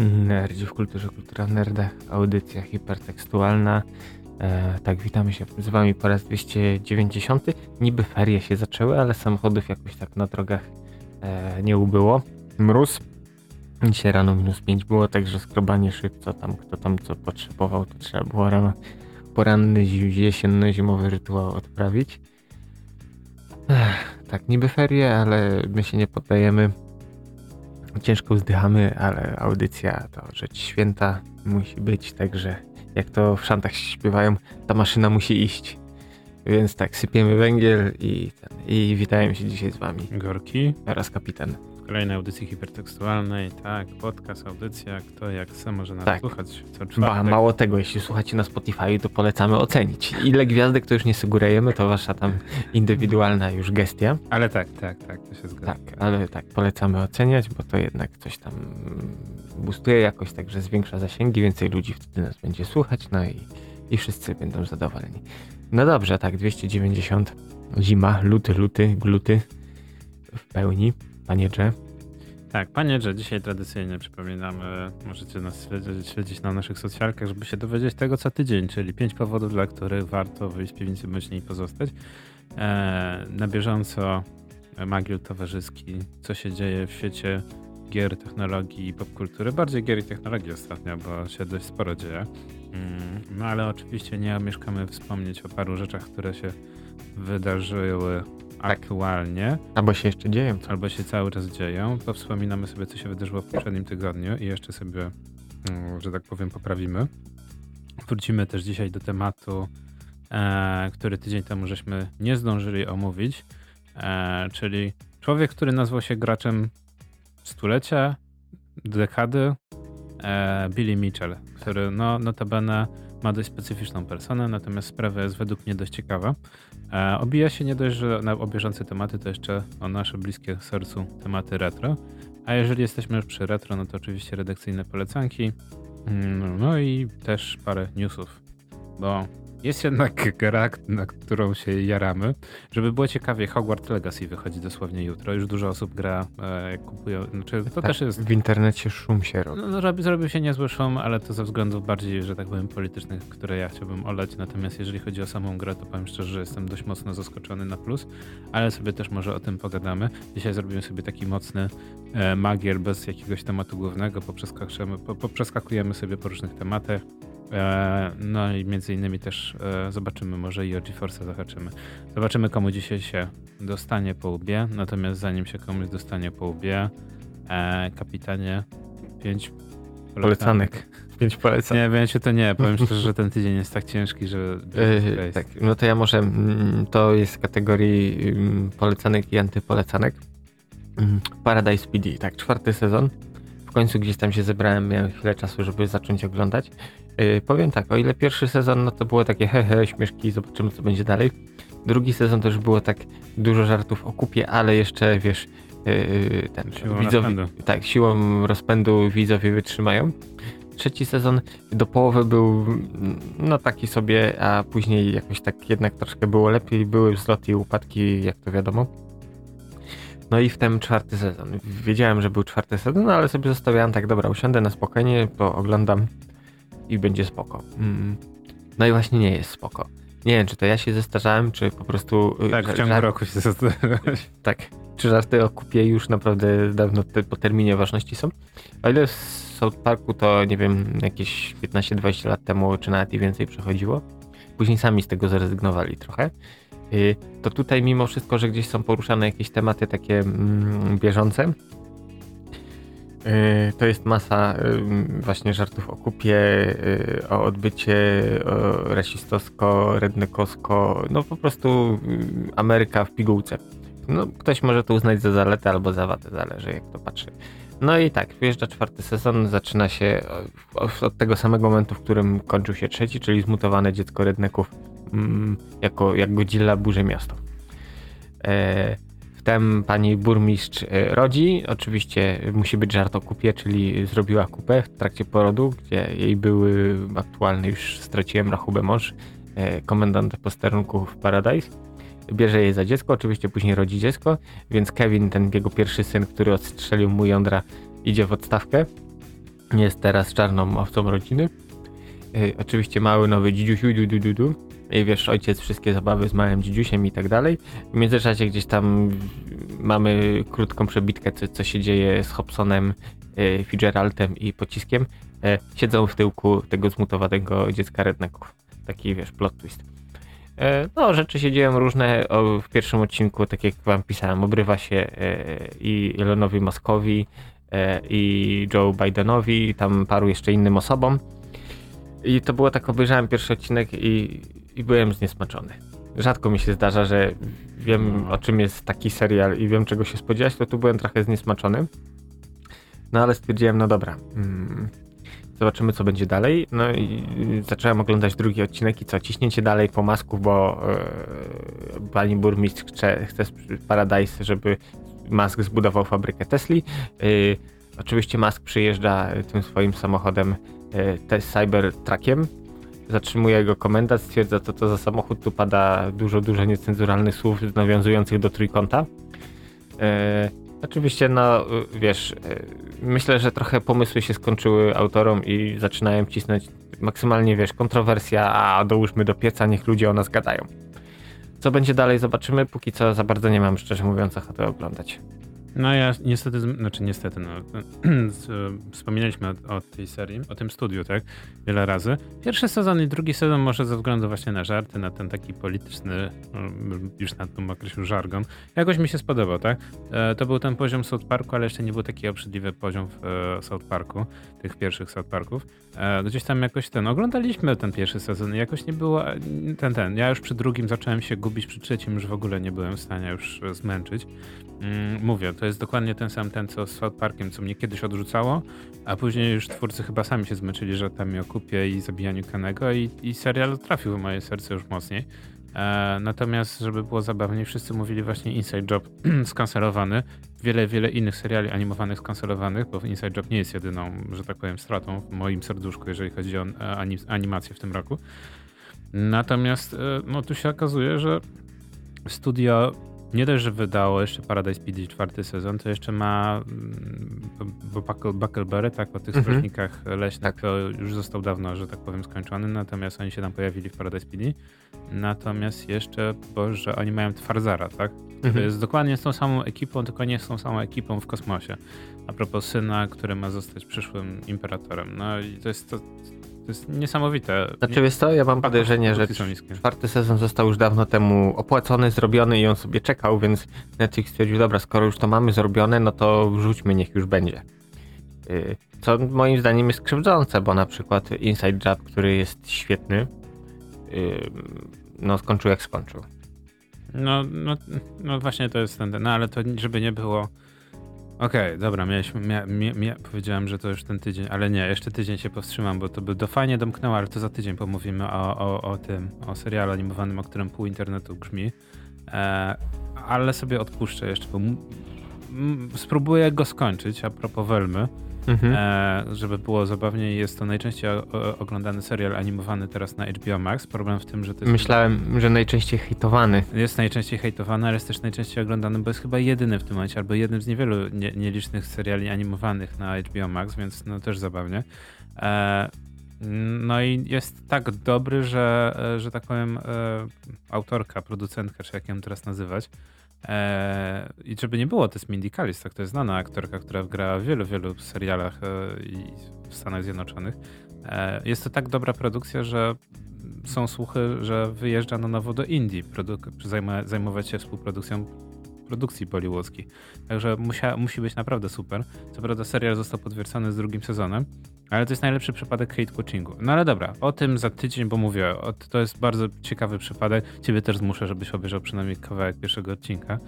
Nerdzi w kulturze, kultura w nerdach, audycja hipertekstualna. E, tak, witamy się z wami po raz 290. Niby ferie się zaczęły, ale samochodów jakoś tak na drogach e, nie ubyło. Mróz. Dzisiaj rano minus 5 było, także skrobanie szyb, co tam, kto tam co potrzebował, to trzeba było rano poranny, jesienno-zimowy rytuał odprawić. Ech, tak, niby ferie, ale my się nie poddajemy ciężko wzdychamy, ale audycja to rzecz święta musi być, także jak to w szantach śpiewają, ta maszyna musi iść. Więc tak, sypiemy węgiel i, ten, i witają się dzisiaj z wami. Gorki. Oraz kapitan kolejnej audycji hipertekstualnej. Tak, podcast, audycja, kto jak chce może nas tak. słuchać. Ba, mało tego, jeśli słuchacie na Spotify, to polecamy ocenić. Ile gwiazdek to już nie sugerujemy, to wasza tam indywidualna już gestia. Ale tak, tak, tak, to się zgadza. Tak, ale tak, polecamy oceniać, bo to jednak coś tam boostuje jakoś, także zwiększa zasięgi, więcej ludzi wtedy nas będzie słuchać, no i, i wszyscy będą zadowoleni. No dobrze, tak, 290, zima, luty, luty, gluty w pełni. Panie Dże. Tak, panie Dże, dzisiaj tradycyjnie przypominamy, możecie nas śledzić, śledzić na naszych socjalkach, żeby się dowiedzieć tego co tydzień, czyli pięć powodów, dla których warto wyjść z piwnicy bądź niej pozostać. E, na bieżąco magiel towarzyski, co się dzieje w świecie gier, technologii i popkultury. Bardziej gier i technologii ostatnio, bo się dość sporo dzieje. Mm, no ale oczywiście nie omieszkamy wspomnieć o paru rzeczach, które się wydarzyły tak. aktualnie. Albo się jeszcze dzieją. Albo się cały czas dzieją. To wspominamy sobie, co się wydarzyło w poprzednim tygodniu i jeszcze sobie, mm, że tak powiem, poprawimy. Wrócimy też dzisiaj do tematu, e, który tydzień temu żeśmy nie zdążyli omówić, e, czyli człowiek, który nazwał się graczem stulecia, dekady, e, Billy Mitchell, który no, notabene ma dość specyficzną personę, natomiast sprawa jest według mnie dość ciekawa. E, obija się nie dość, że na obieżące tematy, to jeszcze o nasze bliskie sercu tematy retro. A jeżeli jesteśmy już przy retro, no to oczywiście redakcyjne polecanki, mm, no i też parę newsów, bo jest jednak gra, na którą się jaramy. Żeby było ciekawie, Hogwarts Legacy wychodzi dosłownie jutro. Już dużo osób gra, e, jak kupują. Znaczy, to tak, też jest. W internecie szum się robi. No, no robi, zrobił się niezły szum, ale to ze względów bardziej, że tak powiem, politycznych, które ja chciałbym olać. Natomiast jeżeli chodzi o samą grę, to powiem szczerze, że jestem dość mocno zaskoczony na plus, ale sobie też może o tym pogadamy. Dzisiaj zrobimy sobie taki mocny e, magier bez jakiegoś tematu głównego, poprzeskakujemy sobie po różnych tematach. E, no i między innymi też e, zobaczymy, może i o GeForce zahaczymy. Zobaczymy, komu dzisiaj się dostanie po łbie. Natomiast zanim się komuś dostanie po łbie, e, kapitanie, pięć polecanek. Pięć polecanek. Nie, wiem, to nie. Powiem szczerze, że ten tydzień jest tak ciężki, że. Yy, tak, no to ja może. Mm, to jest kategorii mm, polecanek i antypolecanek. Mm, Paradise PD, tak, czwarty sezon. W końcu gdzieś tam się zebrałem, miałem chwilę czasu, żeby zacząć oglądać. Yy, powiem tak, o ile pierwszy sezon, no to było takie hehe, śmieszki, zobaczymy co będzie dalej. Drugi sezon też było tak dużo żartów o kupie, ale jeszcze wiesz, yy, ten siłą widzowie, rozpędu. tak, siłą rozpędu widzowie wytrzymają. Trzeci sezon do połowy był no taki sobie, a później jakoś tak jednak troszkę było lepiej, były wzloty i upadki, jak to wiadomo. No i w ten czwarty sezon. Wiedziałem, że był czwarty sezon, ale sobie zostawiałem tak, dobra, usiądę na spokojnie, bo oglądam i będzie spoko. Mm. No i właśnie nie jest spoko. Nie wiem, czy to ja się zestarzałem, czy po prostu... Y, tak, w ciągu roku się zestarzałeś. Tak, czy żarty o kupie już naprawdę dawno te, po terminie ważności są. O ile w South Parku to, nie wiem, jakieś 15-20 lat temu, czy nawet i więcej przechodziło. Później sami z tego zrezygnowali trochę. Y, to tutaj mimo wszystko, że gdzieś są poruszane jakieś tematy takie mm, bieżące, to jest masa y, właśnie żartów o kupie, o odbycie, o rasistowsko, rednekowsko, no po prostu Ameryka w pigułce. No, ktoś może to uznać za zaletę albo za wadę, zależy jak to patrzy. No i tak, wjeżdża czwarty sezon, zaczyna się od tego samego momentu, w którym kończył się trzeci, czyli zmutowane dziecko redneków Mm, jako jak Godzilla burzy miasto. E, wtem pani burmistrz e, rodzi. Oczywiście musi być żart o kupie, czyli zrobiła kupę w trakcie porodu, gdzie jej były aktualny, już straciłem rachubę mąż, e, komendant posterunku w Paradise. Bierze jej za dziecko, oczywiście później rodzi dziecko, więc Kevin, ten jego pierwszy syn, który odstrzelił mu jądra, idzie w odstawkę. jest teraz czarną owcą rodziny. Yy, oczywiście mały nowy dzidziusiu, du, du, du, du. Wiesz, ojciec wszystkie zabawy z małym dzidziusiem i tak dalej. W międzyczasie gdzieś tam mamy krótką przebitkę, co, co się dzieje z Hobsonem, yy, Fitzgeraldem i pociskiem. Yy, siedzą w tyłku tego zmutowanego dziecka redneków. Taki, wiesz, plot twist. E, no, rzeczy się dzieją różne. O, w pierwszym odcinku, tak jak wam pisałem, obrywa się e, i Elonowi Muskowi, e, i Joe Bidenowi, i tam paru jeszcze innym osobom. I to było tak, obejrzałem pierwszy odcinek i, i byłem zniesmaczony. Rzadko mi się zdarza, że wiem o czym jest taki serial i wiem czego się spodziewać, to tu byłem trochę zniesmaczony. No ale stwierdziłem, no dobra, mm, Zobaczymy, co będzie dalej. No i zacząłem oglądać drugi odcinek i co? Ciśnięcie dalej po masku, bo yy, pani burmistrz chce, chce Paradise, żeby Mask zbudował fabrykę Tesli. Yy, oczywiście Mask przyjeżdża tym swoim samochodem yy, Cybertruckiem. Zatrzymuje go komendant, stwierdza, co to za samochód. Tu pada dużo, dużo niecenzuralnych słów nawiązujących do trójkąta. Yy, Oczywiście, no wiesz, e, myślę, że trochę pomysły się skończyły autorom i zaczynają cisnąć maksymalnie, wiesz, kontrowersja, a dołóżmy do pieca, niech ludzie o nas gadają. Co będzie dalej, zobaczymy. Póki co za bardzo nie mam, szczerze mówiąc, ochoty oglądać. No ja niestety, znaczy niestety, no, wspominaliśmy o, o, tej serii, o tym studiu, tak, wiele razy. Pierwszy sezon i drugi sezon może ze względu właśnie na żarty, na ten taki polityczny, no, już na tym określił żargon, jakoś mi się spodobał, tak. E, to był ten poziom South Parku, ale jeszcze nie był taki obrzydliwy poziom w e, South Parku, tych pierwszych South Parków. E, gdzieś tam jakoś ten, oglądaliśmy ten pierwszy sezon i jakoś nie było, ten, ten, ja już przy drugim zacząłem się gubić, przy trzecim już w ogóle nie byłem w stanie już zmęczyć. Mm, mówię, to jest dokładnie ten sam ten, co z South Parkiem, co mnie kiedyś odrzucało, a później już twórcy chyba sami się zmęczyli żartami o kupie i zabijaniu Kanego i, i serial trafił w moje serce już mocniej. E, natomiast, żeby było zabawniej, wszyscy mówili właśnie Inside Job skancelowany. Wiele, wiele innych seriali animowanych skancelowanych, bo Inside Job nie jest jedyną, że tak powiem, stratą w moim serduszku, jeżeli chodzi o e, animację w tym roku. Natomiast, e, no tu się okazuje, że studio nie dość, że wydało jeszcze Paradise PD czwarty sezon, to jeszcze ma mm, bo Buckleberry, tak, o tych mhm. strażnikach leśnych, tak. to już został dawno, że tak powiem, skończony, natomiast oni się tam pojawili w Paradise PD. Natomiast jeszcze, bo że oni mają Twarzara, tak? Mhm. To jest dokładnie z tą samą ekipą, tylko nie z tą samą ekipą w kosmosie. A propos syna, który ma zostać przyszłym imperatorem. No i to jest to, to jest niesamowite. Znaczy wiesz co, ja mam podejrzenie, że czwarty sezon został już dawno temu opłacony, zrobiony i on sobie czekał, więc Netflix stwierdził, dobra, skoro już to mamy zrobione, no to wrzućmy, niech już będzie. Y, co moim zdaniem jest krzywdzące, bo na przykład Inside Job, który jest świetny, y, no skończył jak skończył. No, no, no właśnie to jest ten, no ale to żeby nie było Okej, okay, dobra, mieliśmy, mia, mia, mia, powiedziałem, że to już ten tydzień, ale nie, jeszcze tydzień się powstrzymam, bo to by do fajnie domknęło, ale to za tydzień pomówimy o, o, o tym, o serialu animowanym, o którym pół internetu grzmi. E, ale sobie odpuszczę jeszcze, bo spróbuję go skończyć, a propos Welmy. Mhm. E, żeby było zabawniej, jest to najczęściej oglądany serial animowany teraz na HBO Max. Problem w tym, że to jest. Myślałem, że najczęściej hejtowany. Jest najczęściej hejtowany, ale jest też najczęściej oglądany, bo jest chyba jedyny w tym momencie, albo jednym z niewielu nie, nielicznych seriali animowanych na HBO Max, więc no też zabawnie. E, no i jest tak dobry, że, e, że tak powiem, e, autorka, producentka, czy jak ją teraz nazywać, I żeby nie było, to jest Mindy Kalis, tak, to jest znana aktorka, która grała w wielu, wielu serialach e, i w Stanach Zjednoczonych. E, jest to tak dobra produkcja, że są słuchy, że wyjeżdża na nowo do Indii, zajmować się współprodukcją produkcji bollywoodzkiej. Także musia, musi być naprawdę super. Co prawda serial został podwiercony z drugim sezonem, ale to jest najlepszy przypadek hate coachingu. No ale dobra, o tym za tydzień, bo mówię, to jest bardzo ciekawy przypadek. Ciebie też zmuszę, żebyś obejrzał przynajmniej kawałek pierwszego odcinka.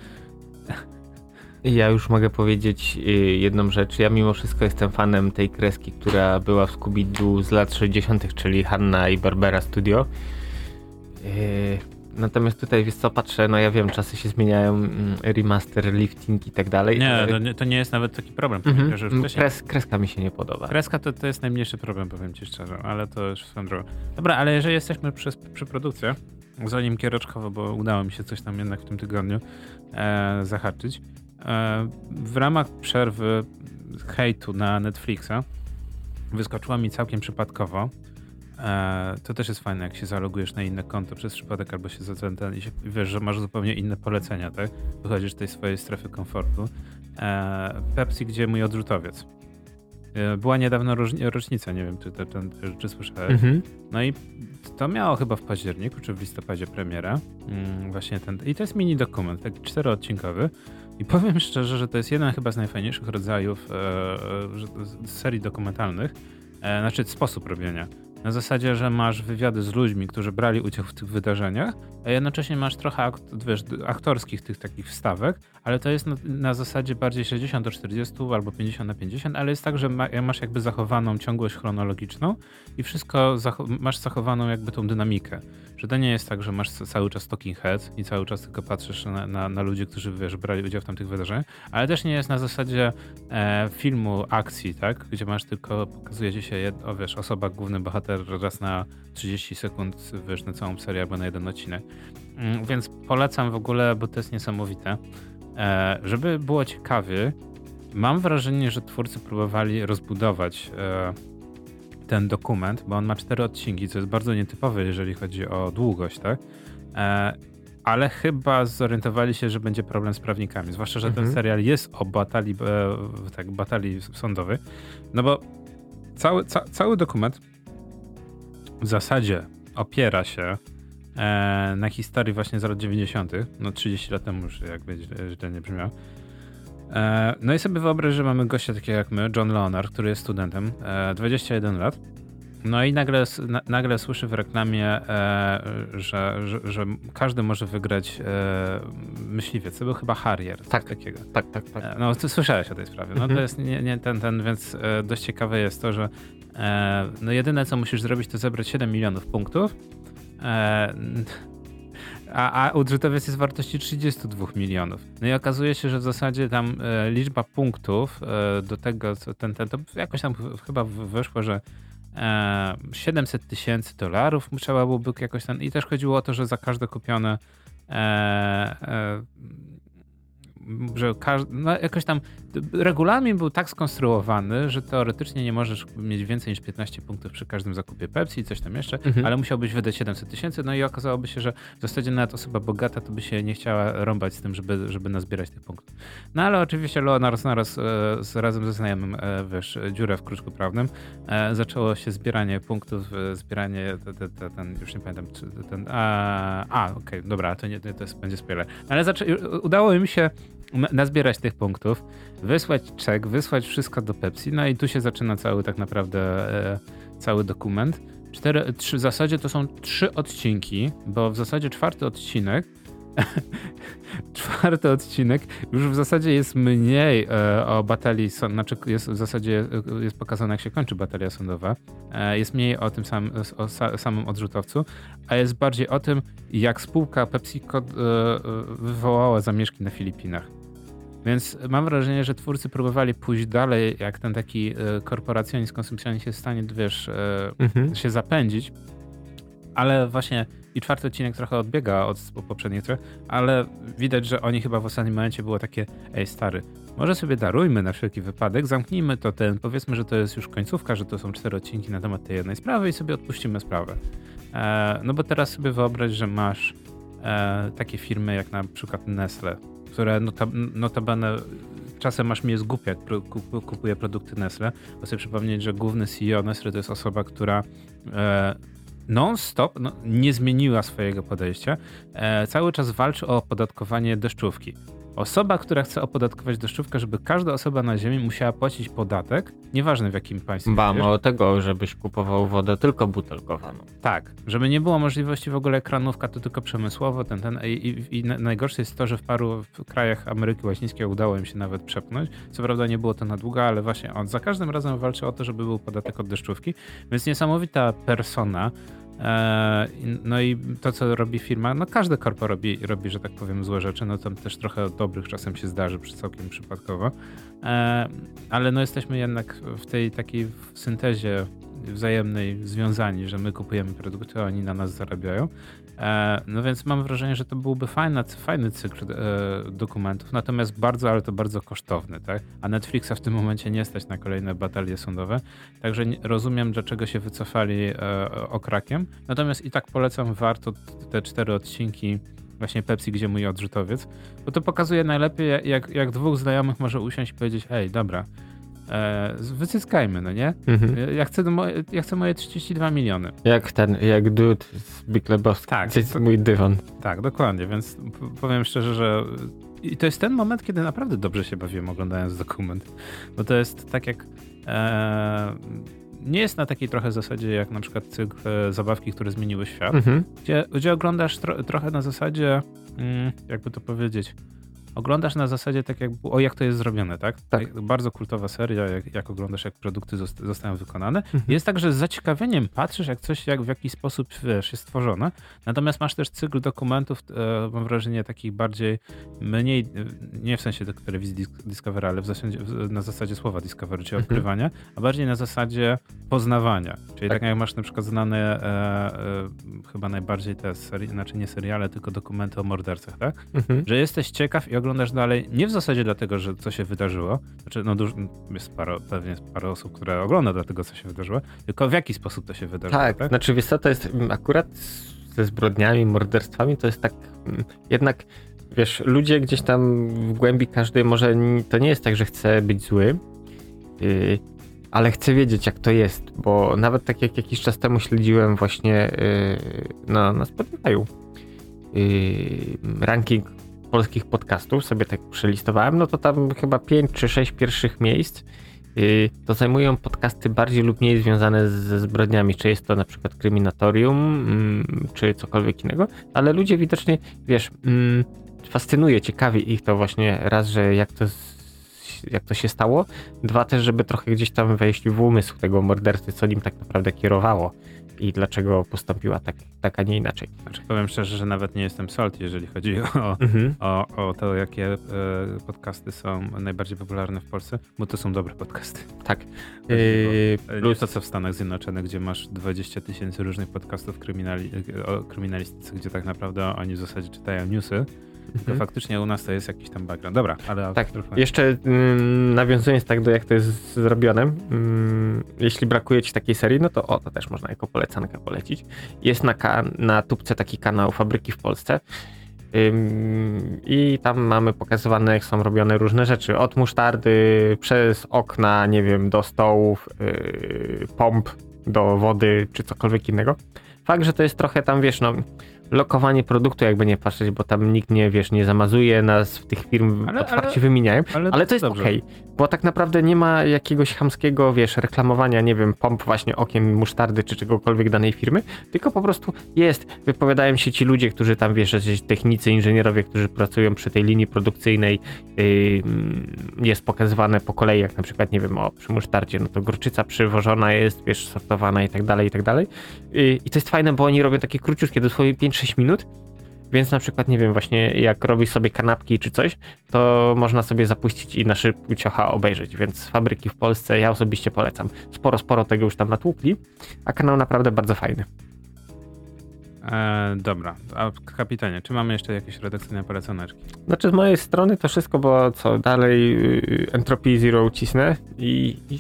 Ja już mogę powiedzieć y, jedną rzecz. Ja mimo wszystko jestem fanem tej kreski, która była w Scooby-Doo z lat 60., czyli Hanna i Barbera Studio. Natomiast tutaj, wiesz co, patrzę, no ja wiem, czasy się zmieniają, mm, remaster, lifting i tak dalej. Nie, to nie, to nie jest nawet taki problem. Mm -hmm. Kres, kreska mi się nie podoba. Kreska to, to jest najmniejszy problem, powiem ci szczerze, ale to już swoją drogą. Dobra, ale jeżeli jesteśmy przy, przy produkcji, zanim kiereczkowo, bo udało mi się coś tam jednak w tym tygodniu e, zahaczyć, e, w ramach przerwy hejtu na Netflixa wyskoczyła mi całkiem przypadkowo. E, to też jest fajne, jak się zalogujesz na inne konto przez przypadek albo się zacentan i wiesz, że masz zupełnie inne polecenia, tak? Wychodzisz z tej swojej strefy komfortu. E, Pepsi, gdzie mój odrzutowiec. E, była niedawno rocznica, nie wiem, czy, czy, czy, czy słyszałeś. Mhm. No i to miało chyba w październiku, czy w listopadzie premiera. Mm, właśnie ten. I to jest mini dokument, taki czteroodcinkowy. I powiem szczerze, że to jest jeden chyba z najfajniejszych rodzajów e, serii dokumentalnych. E, znaczy sposób robienia. Na zasadzie, że masz wywiady z ludźmi, którzy brali udział w tych wydarzeniach, jednocześnie masz trochę akt, wiesz, aktorskich tych takich wstawek, ale to jest na, na, zasadzie bardziej 60 do 40 albo 50 na 50, ale jest tak, że ma, masz jakby zachowaną ciągłość chronologiczną i wszystko masz zachowaną jakby tą dynamikę. Że to nie jest tak, że masz cały czas talking head i cały czas tylko patrzysz na, na, na ludzi, którzy wiesz, brali udział w tamtych wydarzeniach, ale też nie jest na zasadzie e, filmu akcji, tak? Gdzie masz tylko, pokazuje ci się jedno, wiesz, osoba, główny bohater raz na 30 sekund, wiesz, na całą serię albo na jeden odcinek. Mm, więc polecam w ogóle, bo to jest niesamowite. E, żeby było ciekawie, mam wrażenie, że twórcy próbowali rozbudować e, ten dokument, bo on ma cztery odcinki, co jest bardzo nietypowe, jeżeli chodzi o długość, tak? E, ale chyba zorientowali się, że będzie problem z prawnikami. Zwłaszcza, że mhm. ten serial jest o batalii, e, tak, batalii sądowej. No bo cały, ca, cały dokument w zasadzie opiera się e, na historii właśnie z lat 90., no 30 lat temu już jakby źle nie brzmiał. E, no i sobie wyobraź, że mamy gościa takiego jak my, John Leonard, który jest studentem, e, 21 lat. No i nagle, na, nagle słyszy w reklamie, e, że, że, że, każdy może wygrać e, myśliwiec. To był chyba Harrier. Tak, takiego. Tak, tak, tak. E, no, ty słyszałeś o tej sprawie. No mhm. to jest nie, nie ten, ten, więc dość ciekawe jest to, że no jedyne co musisz zrobić to zebrać 7 milionów punktów a, a odrzutowiec jest wartości 32 milionów. No i okazuje się, że w zasadzie tam e, liczba punktów e, do tego, co ten, ten, to jakoś tam chyba wyszło, że e, 700 tysięcy dolarów trzeba byłoby jakoś tam, i też chodziło o to, że za każde kupione e, e, że każdy, no jakoś tam regulamin był tak skonstruowany, że teoretycznie nie możesz mieć więcej niż 15 punktów przy każdym zakupie Pepsi i coś tam jeszcze, mhm. ale musiałbyś wydać 700 tysięcy, no i okazałoby się, że w zasadzie nawet osoba bogata to by się nie chciała rąbać z tym, żeby, żeby nazbierać tych punktów. No ale oczywiście Leonard naraz e, razem ze znajomym, e, wiesz, dziurę w kruczku prawnym, e, zaczęło się zbieranie punktów, zbieranie, te, te, ten, już nie pamiętam, ten, a, a okej, okay, dobra, to nie, to jest, będzie spoiler. Ale udało mi się nazbierać tych punktów, wysłać czek, wysłać wszystko do Pepsi, no i tu się zaczyna cały tak naprawdę e, cały dokument. Cztery, trzy, w zasadzie to są trzy odcinki, bo w zasadzie czwarty odcinek czwarty odcinek już w zasadzie jest mniej e, o batalii, znaczy jest w zasadzie e, jest pokazane jak się kończy batalia sądowa, e, jest mniej o tym sam, o sa, samym odrzutowcu, a jest bardziej o tym jak spółka PepsiCo e, e, wywołała zamieszki na Filipinach. Więc mam wrażenie, że twórcy próbowali pójść dalej, jak ten taki e, korporacjonizm, konsumpcjonizm jest w stanie, wiesz, e, mhm. się zapędzić, ale właśnie i czwarty odcinek trochę odbiega od poprzednich trochę, ale widać, że oni chyba w ostatnim momencie było takie, ej stary, może sobie darujmy na wszelki wypadek, zamknijmy to ten, powiedzmy, że to jest już końcówka, że to są cztery odcinki na temat tej jednej sprawy i sobie odpuścimy sprawę. E, no bo teraz sobie wyobraź, że masz e, takie firmy jak na przykład Nestle, które notab notabene czasem aż mnie zgupia, jak kupuje produkty Nestle, bo sobie przypomnieć, że główny CEO Nestle to jest osoba, która e, non-stop no, nie zmieniła swojego podejścia. E, cały czas walczy o opodatkowanie deszczówki. Osoba, która chce opodatkować deszczówkę, żeby każda osoba na ziemi musiała płacić podatek, nieważne w jakim państwie. Ba, mało tego, żebyś kupował wodę tylko butelkowaną. Tak, żeby nie było możliwości w ogóle ekranówka, to tylko przemysłowo, ten, ten. I, i, i najgorsze jest to, że w paru krajach Ameryki Łacińskiej udało im się nawet przepchnąć. Co prawda nie było to na długo, ale właśnie on za każdym razem walczy o to, żeby był podatek od deszczówki, więc niesamowita persona, no i to, co robi firma, no każde korpo robi, robi, że tak powiem, złe rzeczy, no tam też trochę dobrych czasem się zdarzy, całkiem przypadkowo, e, ale no jesteśmy jednak w tej takiej syntezie wzajemnej związani, że my kupujemy produkty, a oni na nas zarabiają. E, no więc mam wrażenie, że to byłby fajny, fajny cykl e, dokumentów, natomiast bardzo, ale to bardzo kosztowny, tak? A Netflixa w tym momencie nie stać na kolejne batalie sądowe, także rozumiem, dlaczego się wycofali e, okrakiem. Natomiast i tak polecam, warto te cztery odcinki właśnie Pepsi, gdzie mój odrzutowiec, bo to pokazuje najlepiej, jak, jak dwóch znajomych może usiąść i powiedzieć, hej, dobra, e, wycyskajmy, no nie? Mhm. Ja, chcę moje, ja chcę moje 32 miliony. Jak ten, jak dude z Big Lebowski. Tak. To jest mój dywan. Tak, dokładnie, więc powiem szczerze, że i to jest ten moment, kiedy naprawdę dobrze się bawiłem oglądając dokument, bo to jest tak jak e, nie jest na takiej trochę zasadzie jak na przykład cykl e, zabawki, które zmieniły świat, mhm. gdzie, gdzie oglądasz tro, trochę na zasadzie, mm, jakby to powiedzieć, oglądasz na zasadzie tak jakby, o jak to jest zrobione, tak? tak. Bardzo kultowa seria, jak, jak oglądasz, jak produkty zostają wykonane. Mhm. Jest tak, że z zaciekawieniem patrzysz, jak coś jak w jakiś sposób wiesz, jest stworzone, natomiast masz też cykl dokumentów, e, mam wrażenie, takich bardziej, mniej, nie w sensie telewizji Discovery, ale w zasadzie, na zasadzie słowa Discovery, czyli mhm. odkrywania, a bardziej na zasadzie poznawania. Czyli tak, tak jak masz na przykład znane e, e, chyba najbardziej te serie, znaczy nie seriale, tylko dokumenty o mordercach, tak? Mhm. Że jesteś ciekaw i oglądasz dalej, nie w zasadzie dlatego, że co się wydarzyło, znaczy no dużo, jest parę, pewnie parę osób, które ogląda dlatego, co się wydarzyło, tylko w jaki sposób to się wydarzyło. Tak, tak? znaczy wiesz co, to jest mm, akurat ze zbrodniami, morderstwami, to jest tak mm, jednak, wiesz, ludzie gdzieś tam w głębi każdy może, to nie jest tak, że chce być zły, yy, ale chcę wiedzieć, jak to jest, bo nawet tak jak jakiś czas temu śledziłem właśnie yy, na, na Spotify'u yy, ranking polskich podcastów, sobie tak przelistowałem, no to tam chyba 5 czy 6 pierwszych miejsc yy, to zajmują podcasty bardziej lub mniej związane ze zbrodniami, czy jest to na przykład kryminatorium, yy, czy cokolwiek innego, ale ludzie widocznie, wiesz, yy, fascynuje, ciekawi ich to właśnie raz, że jak to jak to się stało. Dwa też, żeby trochę gdzieś tam wejść w umysł tego mordercy, co nim tak naprawdę kierowało i dlaczego postąpiła tak, tak a nie inaczej. Znaczy powiem szczerze, że nawet nie jestem salt, jeżeli chodzi o, mhm. o, o to, jakie e, podcasty są najbardziej popularne w Polsce, bo to są dobre podcasty. Tak. Yy, plus to, co w Stanach Zjednoczonych, gdzie masz 20 tysięcy różnych podcastów kryminali o kryminalistyce, gdzie tak naprawdę oni w zasadzie czytają newsy, Mhm. faktycznie u nas to jest jakiś tam background. Dobra, ale... Tak, jeszcze mm, nawiązując tak do jak to jest zrobione, mm, jeśli brakuje ci takiej serii, no to o, to też można jako polecankę polecić. Jest na, na tubce taki kanał Fabryki w Polsce, i tam mamy pokazywane, jak są robione różne rzeczy. Od musztardy, przez okna, nie wiem, do stołów, yy, pomp, do wody, czy cokolwiek innego. Fakt, że to jest trochę tam, wiesz, no, lokowanie produktu, jakby nie patrzeć, bo tam nikt nie, wiesz, nie zamazuje nas w tych firm, ale, otwarcie ale, wymieniają, ale, ale to jest okej, okay, bo tak naprawdę nie ma jakiegoś chamskiego, wiesz, reklamowania, nie wiem, pomp właśnie okiem musztardy czy czegokolwiek danej firmy, tylko po prostu jest, wypowiadają się ci ludzie, którzy tam, wiesz, technicy, inżynierowie, którzy pracują przy tej linii produkcyjnej, yy, jest pokazywane po kolei, jak na przykład, nie wiem, o, przy musztardzie, no to gorczyca przywożona jest, wiesz, sortowana i tak dalej, i tak dalej. Yy, I to jest fajne, bo oni robią takie króciutkie, dosłownie 5-6 minut, więc na przykład, nie wiem, właśnie jak robisz sobie kanapki czy coś, to można sobie zapuścić i na szybko ciocha obejrzeć, więc fabryki w Polsce ja osobiście polecam. Sporo, sporo tego już tam natłukli, a kanał naprawdę bardzo fajny. E, dobra, a kapitanie, czy mamy jeszcze jakieś redakcyjne poleconeczki? Znaczy z mojej strony to wszystko, bo co, dalej y, Entropy Zero cisnę i, i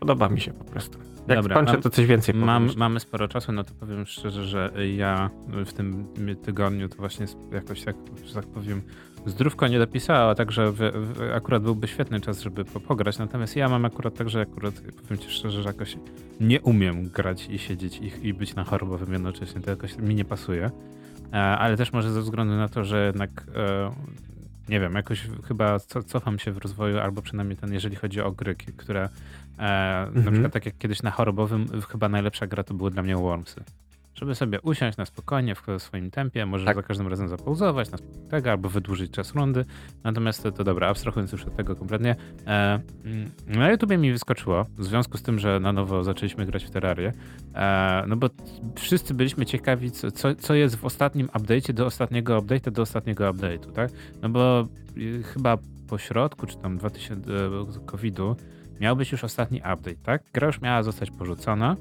podoba mi się po prostu. Jak Dobra, skończę, to coś więcej mam, Mamy sporo czasu, no to powiem szczerze, że ja w tym tygodniu to właśnie jakoś tak, że tak powiem, zdrówko nie dopisała, także w, w, akurat byłby świetny czas, żeby pograć. Natomiast ja mam akurat tak, że akurat powiem ci szczerze, że jakoś nie umiem grać i siedzieć i, i być na chorobowym jednocześnie. To jakoś mi nie pasuje. E, ale też może ze względu na to, że jednak e, nie wiem, jakoś chyba cofam się w rozwoju, albo przynajmniej ten, jeżeli chodzi o gry, które e, mhm. na przykład tak jak kiedyś na chorobowym, chyba najlepsza gra to były dla mnie Wormsy. Żeby sobie usiąść na spokojnie, w swoim tempie, możesz tak. za każdym razem zapauzować na tego, albo wydłużyć czas rundy. Natomiast to, to dobra, abstrahując już od tego kompletnie, e, mm, na YouTubie mi wyskoczyło, w związku z tym, że na nowo zaczęliśmy grać w Terrarię, e, no bo wszyscy byliśmy ciekawi, co, co jest w ostatnim update'cie do ostatniego update'a do ostatniego update'u, tak? No bo y, chyba po środku, czy tam 2000 COVID-u, miał być już ostatni update, tak? Gra już miała zostać porzucona.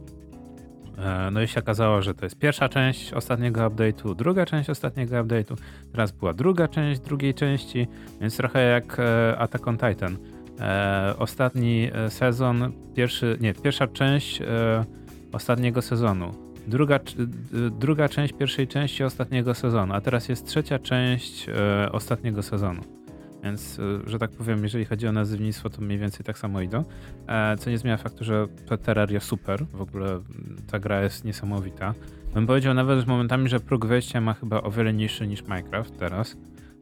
E, no i się okazało, że to jest pierwsza część ostatniego update'u, druga część ostatniego update'u, teraz była druga część drugiej części, więc trochę jak e, Attack on Titan. E, ostatni sezon, pierwszy, nie, pierwsza część ostatniego sezonu, druga, druga część pierwszej części ostatniego sezonu, a teraz jest trzecia część ostatniego sezonu. Więc, y, że tak powiem, jeżeli chodzi o nazywnictwo, to mniej więcej tak samo idą. E, co nie zmienia faktu, że to Terraria super. W ogóle ta gra jest niesamowita. Bym powiedział nawet momentami, że próg wejścia ma chyba o wiele niższy niż Minecraft teraz.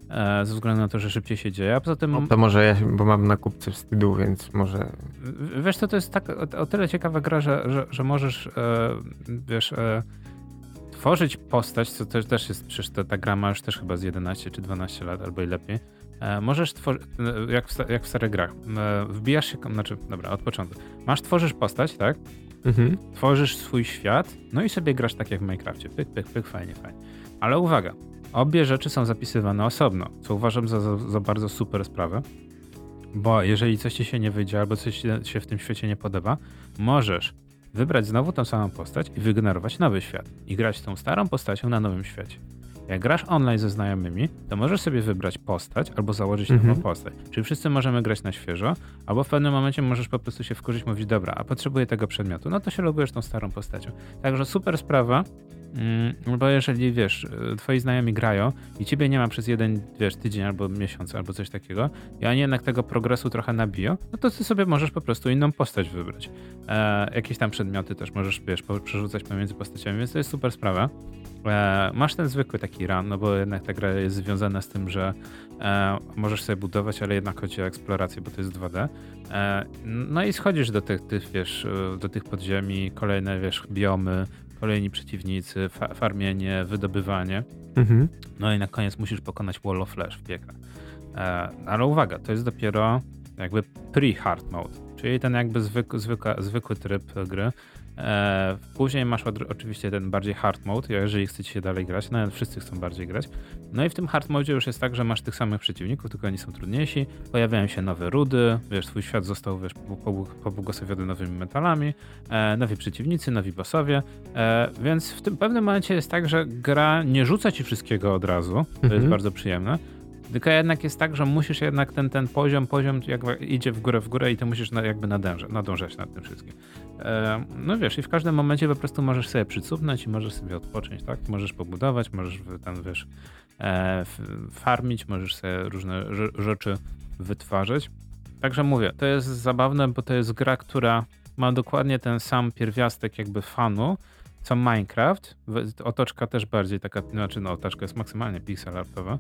E, ze względu na to, że szybciej się dzieje, a poza tym... No to może ja, bo mam na kupce wstydu, więc może... Wiesz co, to jest tak o, o tyle ciekawa gra, że, że, że możesz, e, wiesz, e, tworzyć postać, co też, też jest, przecież ta, ta gra ma już też chyba z 11 czy 12 lat, albo i lepiej. E, możesz tworzyć, e, jak w, jak w starych grach, e, wbijasz się, znaczy, dobra, od początku. Masz, tworzysz postać, tak? Mhm. Tworzysz swój świat, no i sobie grasz tak jak w Minecrafcie. Pyk, pyk, pyk, fajnie, fajnie. Ale uwaga, obie rzeczy są zapisywane osobno, co uważam za, za, za bardzo super sprawę. Bo jeżeli coś ci się nie wyjdzie, albo coś ci się w tym świecie nie podoba, możesz wybrać znowu tą samą postać i wygenerować nowy świat. I grać tą starą postacią na nowym świecie. Jak grasz online ze znajomymi, to możesz sobie wybrać postać albo założyć mhm. nową postać. Czyli wszyscy możemy grać na świeżo, albo w pewnym momencie możesz po prostu się wkurzyć, mówić, dobra, a potrzebuję tego przedmiotu, no to się logujesz tą starą postacią. Także super sprawa, Mm, bo jeżeli wiesz, y, twoi znajomi grają i ciebie nie ma przez jeden, wiesz, tydzień albo miesiąc albo coś takiego, i oni jednak tego progresu trochę nabiją, no to ty sobie możesz po prostu inną postać wybrać. E, jakieś tam przedmioty też możesz, wiesz, przerzucać pomiędzy postaciami, więc to jest super sprawa. E, masz ten zwykły taki run, no bo jednak ta gra jest związana z tym, że e, możesz sobie budować, ale jednak chodzi o eksplorację, bo to jest 2D. E, no i schodzisz do tych, tych, wiesz, do tych podziemi, kolejne, wiesz, biomy, kolejni przeciwnicy, fa farmienie, wydobywanie. Mhm. No i na koniec musisz pokonać Wall of Flash w piekle. Ale uwaga, to jest dopiero jakby pre-hard mode, czyli ten jakby zwyk, zwykła, zwykły tryb gry. E, później masz oczywiście ten bardziej hard mode, jeżeli chcecie się dalej grać, nawet wszyscy chcą bardziej grać. No i w tym hard mode już jest tak, że masz tych samych przeciwników, tylko oni są trudniejsi, pojawiają się nowe rudy, wiesz, twój świat został wiesz, pobłogosławiony nowymi metalami, e, nowi przeciwnicy, nowi bossowie, e, więc w tym pewnym momencie jest tak, że gra nie rzuca ci wszystkiego od razu, to mhm. jest bardzo przyjemne, tylko jednak jest tak, że musisz jednak ten, ten poziom, poziom jakby idzie w górę, w górę i ty musisz na, jakby nadążać, nadążać nad tym wszystkim. E, no wiesz, i w każdym momencie po prostu możesz sobie przycupnąć i możesz sobie odpocząć, tak? Możesz pobudować, możesz tam, wiesz, e, farmić, możesz sobie różne rzeczy wytwarzać. Także mówię, to jest zabawne, bo to jest gra, która ma dokładnie ten sam pierwiastek jakby fanu, co Minecraft. Otoczka też bardziej taka, znaczy no otoczka jest maksymalnie pixel artowa,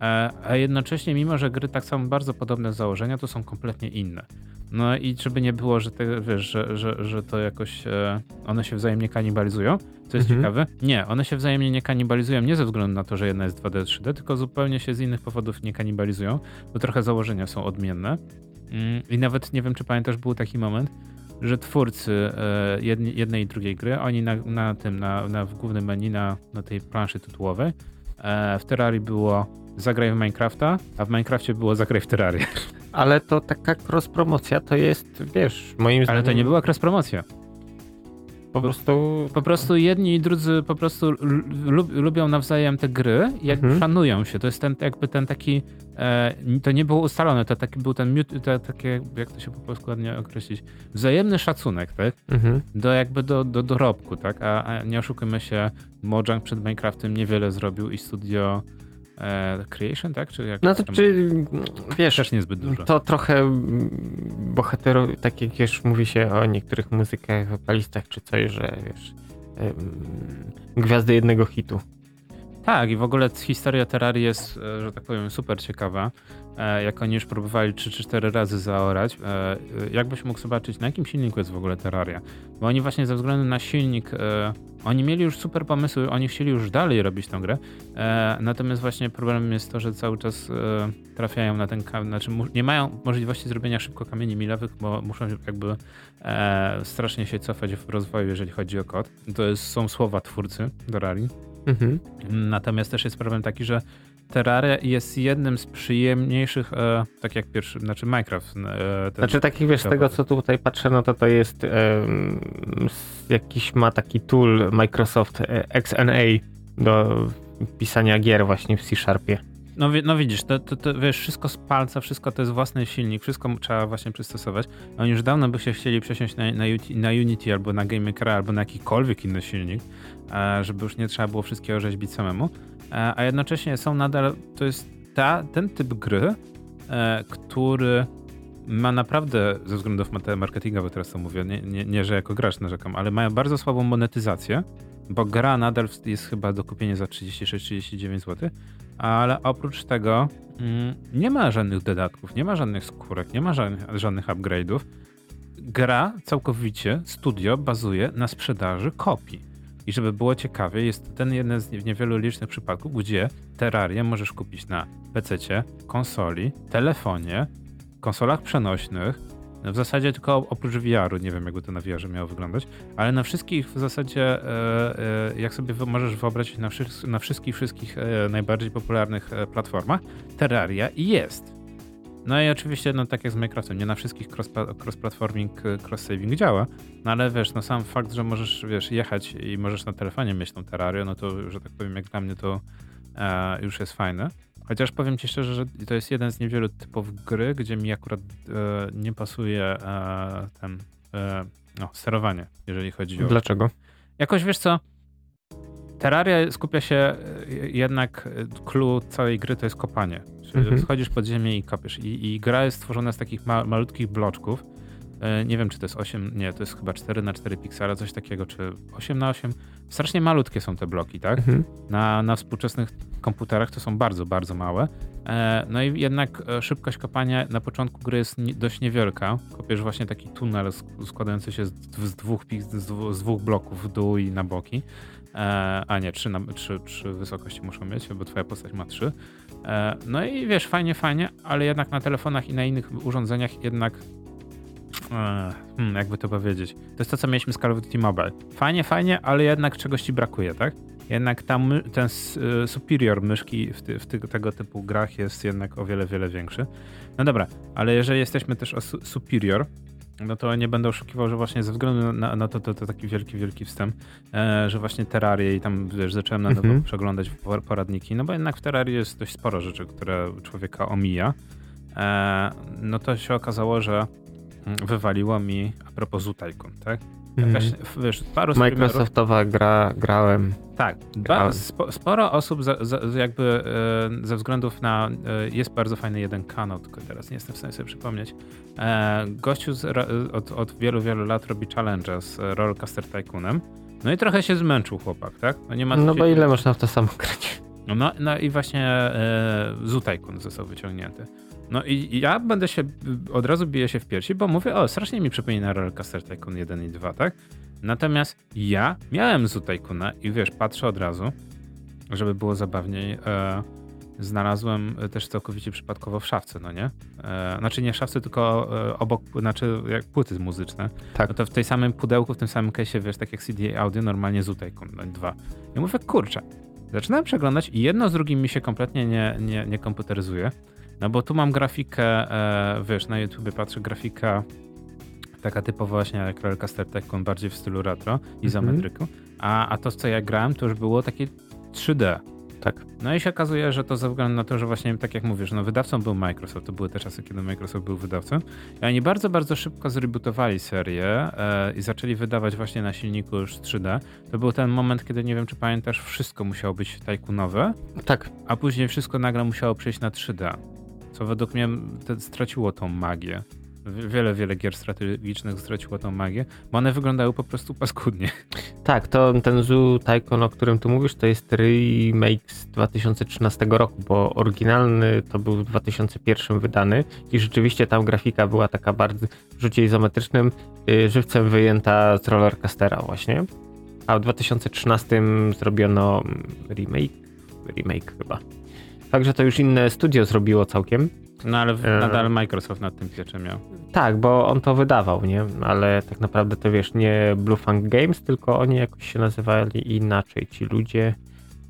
e, a jednocześnie mimo, że gry tak są bardzo podobne z założenia, to są kompletnie inne. No i żeby nie było, że, te, wiesz, że, że, że to jakoś e, one się wzajemnie kanibalizują, co jest mhm. ciekawe. Nie, one się wzajemnie nie kanibalizują nie ze względu na to, że jedna jest 2D, 3D, tylko zupełnie się z innych powodów nie kanibalizują, bo trochę założenia są odmienne. Mm, I nawet nie wiem, czy pamiętasz, był taki moment, że twórcy e, jednej i drugiej gry, oni na, na tym, na, na, w głównym menu, na, na tej planszy tytułowej, e, w Terrarii było zagraj w Minecrafta, a w Minecrafcie było zagraj w Terrarię. Ale to taka cross-promocja to jest, wiesz, moim zdaniem... Ale to nie była cross-promocja. Po prostu, po prostu jedni i drudzy po prostu lubią nawzajem te gry i jakby mhm. szanują się. To jest ten jakby ten taki, e, to nie było ustalone, to taki był ten, to takie, jak to się po polsku ładnie określić, wzajemny szacunek, tak? Mhm. Do jakby do, do dorobku, tak? A, a nie oszukujmy się, Mojang przed Minecraftem niewiele zrobił i studio Creation, tak? Czy jak no to czy, wiesz, też niezbyt dużo. To trochę bohaterów, tak jak już mówi się o niektórych muzykach, wokalistach czy coś, że wiesz, gwiazdy jednego hitu. Tak, i w ogóle historia Terrarii jest, e, że tak powiem, super ciekawa. E, jak oni już próbowali 3 czy 4 razy zaorać, e, jakbyś mógł zobaczyć, na jakim silniku jest w ogóle Terraria? Bo oni właśnie ze względu na silnik, oni mieli już super pomysły, oni chcieli już dalej robić tę grę, natomiast właśnie problemem jest to, że cały czas trafiają na ten kamień, znaczy nie mają możliwości zrobienia szybko kamieni milowych, bo muszą jakby strasznie się cofać w rozwoju, jeżeli chodzi o kod. To jest, są słowa twórcy Terrarii. Mhm. Natomiast też jest problem taki, że Terraria jest jednym z przyjemniejszych, e, tak jak pierwszy, znaczy Minecraft. E, znaczy takich, wiesz, z tego co tutaj patrzę, no to to jest e, jakiś ma taki tool Microsoft e, XNA do pisania gier właśnie w C-Sharpie. No, no widzisz, to, to, to, wiesz, wszystko z palca, wszystko to jest własny silnik, wszystko trzeba właśnie przystosować. Oni już dawno by się chcieli przesiąść na, na, na Unity albo na GameMakera albo na jakikolwiek inny silnik, e, żeby już nie trzeba było wszystkiego rzeźbić samemu. E, a jednocześnie są nadal, to jest ta, ten typ gry, e, który ma naprawdę, ze względów marketingowych teraz to mówię, nie, nie, nie, że jako gracz narzekam, ale mają bardzo słabą monetyzację, bo gra nadal jest chyba do kupienia za 36-39 zł, ale oprócz tego mm, nie ma żadnych dodatków, nie ma żadnych skórek, nie ma żadnych, żadnych upgrade'ów. Gra całkowicie, studio bazuje na sprzedaży kopii. I żeby było ciekawie, jest to ten jeden z niewielu licznych przypadków, gdzie Terrarię możesz kupić na PC, konsoli, telefonie, konsolach przenośnych, w zasadzie tylko oprócz VR-u, nie wiem jakby to na VR-ze miało wyglądać, ale na wszystkich w zasadzie, e, e, jak sobie możesz wyobrazić, na, na wszystkich, wszystkich e, najbardziej popularnych platformach, Terraria jest. No i oczywiście, no tak jak z Minecraftem, nie na wszystkich cross-platforming, cross-saving działa, no ale wiesz, no sam fakt, że możesz, wiesz, jechać i możesz na telefonie mieć tą Terrarię, no to, że tak powiem, jak dla mnie to e, już jest fajne. Chociaż powiem ci szczerze, że to jest jeden z niewielu typów gry, gdzie mi akurat e, nie pasuje e, ten e, no, sterowanie, jeżeli chodzi o... Dlaczego? Jakoś, wiesz co, Terraria skupia się e, jednak, e, clue całej gry to jest kopanie. Mhm. schodzisz pod ziemię i kopiesz. I, I, gra jest stworzona z takich ma malutkich bloczków. E, nie wiem, czy to jest 8, nie, to jest chyba 4 na 4 piksele, coś takiego, czy 8 na 8. Strasznie malutkie są te bloki, tak? Mhm. Na, na współczesnych komputerach to są bardzo, bardzo małe. No i jednak szybkość kopania na początku gry jest dość niewielka. Kopiesz właśnie taki tunel składający się z, dwóch, z dwóch bloków w dół i na boki. E, a nie, trzy, na, trzy, trzy wysokości muszą mieć, bo twoja postać ma trzy. E, no i wiesz, fajnie, fajnie, ale jednak na telefonach i na innych urządzeniach jednak e, hmm, jakby to powiedzieć. To jest to, co mieliśmy z Call of Duty Mobile. Fajnie, fajnie, ale jednak czegoś ci brakuje, tak? Jednak tam ten superior myszki w, ty, w ty, tego typu grach jest jednak o wiele, wiele większy. No dobra, ale jeżeli jesteśmy też o su superior, no to nie będę oszukiwał, że właśnie ze względu na, na to, to, to, taki wielki, wielki wstęp, e, że właśnie Terrarię i tam, wiesz, zacząłem na nowo mm -hmm. przeglądać poradniki, no bo jednak w Terrarii jest dość sporo rzeczy, które człowieka omija. E, no to się okazało, że mm, wywaliło mi a propos Zutajkun, tak? Jakaś, mm. wiesz, paru Microsoftowa gra, grałem. Tak, grałem. Spo, sporo osób za, za, jakby e, ze względów na, e, jest bardzo fajny jeden kanał, tylko teraz nie jestem w stanie sobie przypomnieć. E, gościu z, od, od wielu, wielu lat robi challenge z Rollcaster Tycoonem. No i trochę się zmęczył chłopak, tak? No, nie ma no bo ile można w to samo grać? No, no i właśnie e, Zoo Tycoon został wyciągnięty. No i ja będę się, od razu biję się w piersi, bo mówię, o, strasznie mi przypomina Rollercoaster Tycoon 1 i 2, tak? Natomiast ja miałem Zoo Tycoona i wiesz, patrzę od razu, żeby było zabawniej, e, znalazłem też całkowicie przypadkowo w szafce, no nie? E, znaczy nie w szafce, tylko e, obok, znaczy jak płyty muzyczne. Tak. No to w tej samym pudełku, w tym samym case'ie, wiesz, tak jak CD Audio, normalnie Zoo Tycoon 2. Ja mówię, kurczę, zaczynałem przeglądać i jedno z drugim mi się kompletnie nie, nie, nie komputeryzuje. No bo tu mam grafikę, e, wiesz, na YouTube patrzę grafika taka typowa właśnie jak Rollcaster Tycoon, bardziej w stylu retro, izometryku, mm -hmm. a, a to, co ja grałem, to już było takie 3D. Tak. No i się okazuje, że to ze względu na to, że właśnie tak jak mówisz, no wydawcą był Microsoft, to były te czasy, kiedy Microsoft był wydawcą i oni bardzo, bardzo szybko zrebootowali serię e, i zaczęli wydawać właśnie na silniku już 3D. To był ten moment, kiedy nie wiem, czy pamiętasz, wszystko musiało być tajkunowe. Tak. A później wszystko nagle musiało przejść na 3D co według mnie straciło tą magię. Wiele, wiele gier strategicznych straciło tą magię, bo one wyglądały po prostu paskudnie. Tak, to ten Zoo Tycoon, o którym tu mówisz, to jest remake z 2013 roku, bo oryginalny to był w 2001 wydany i rzeczywiście tam grafika była taka bardzo w rzucie izometrycznym, yy, żywcem wyjęta z rollercastera właśnie. A w 2013 zrobiono remake, remake chyba Także to już inne studio zrobiło całkiem. No ale e, nadal Microsoft nad tym pieczę miał. Tak, bo on to wydawał, nie? Ale tak naprawdę to wiesz, nie Blue Funk Games, tylko oni jakoś się nazywali inaczej, ci ludzie.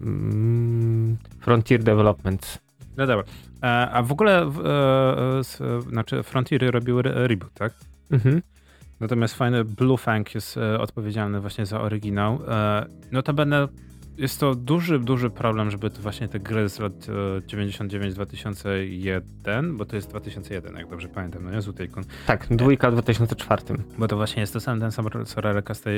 mm, Frontier Developments. No dobra. E, a w ogóle, e, e, znaczy Frontiery robiły re reboot, tak? Mhm. Natomiast fajny Blue Fang jest odpowiedzialny właśnie za oryginał. E, notabene jest to duży, duży problem, żeby to właśnie te gry z lat e, 99-2001, bo to jest 2001, jak dobrze pamiętam, no nie? Z Tycoon. Tak, dwójka w 2004. Bo to właśnie jest to sam ten sam co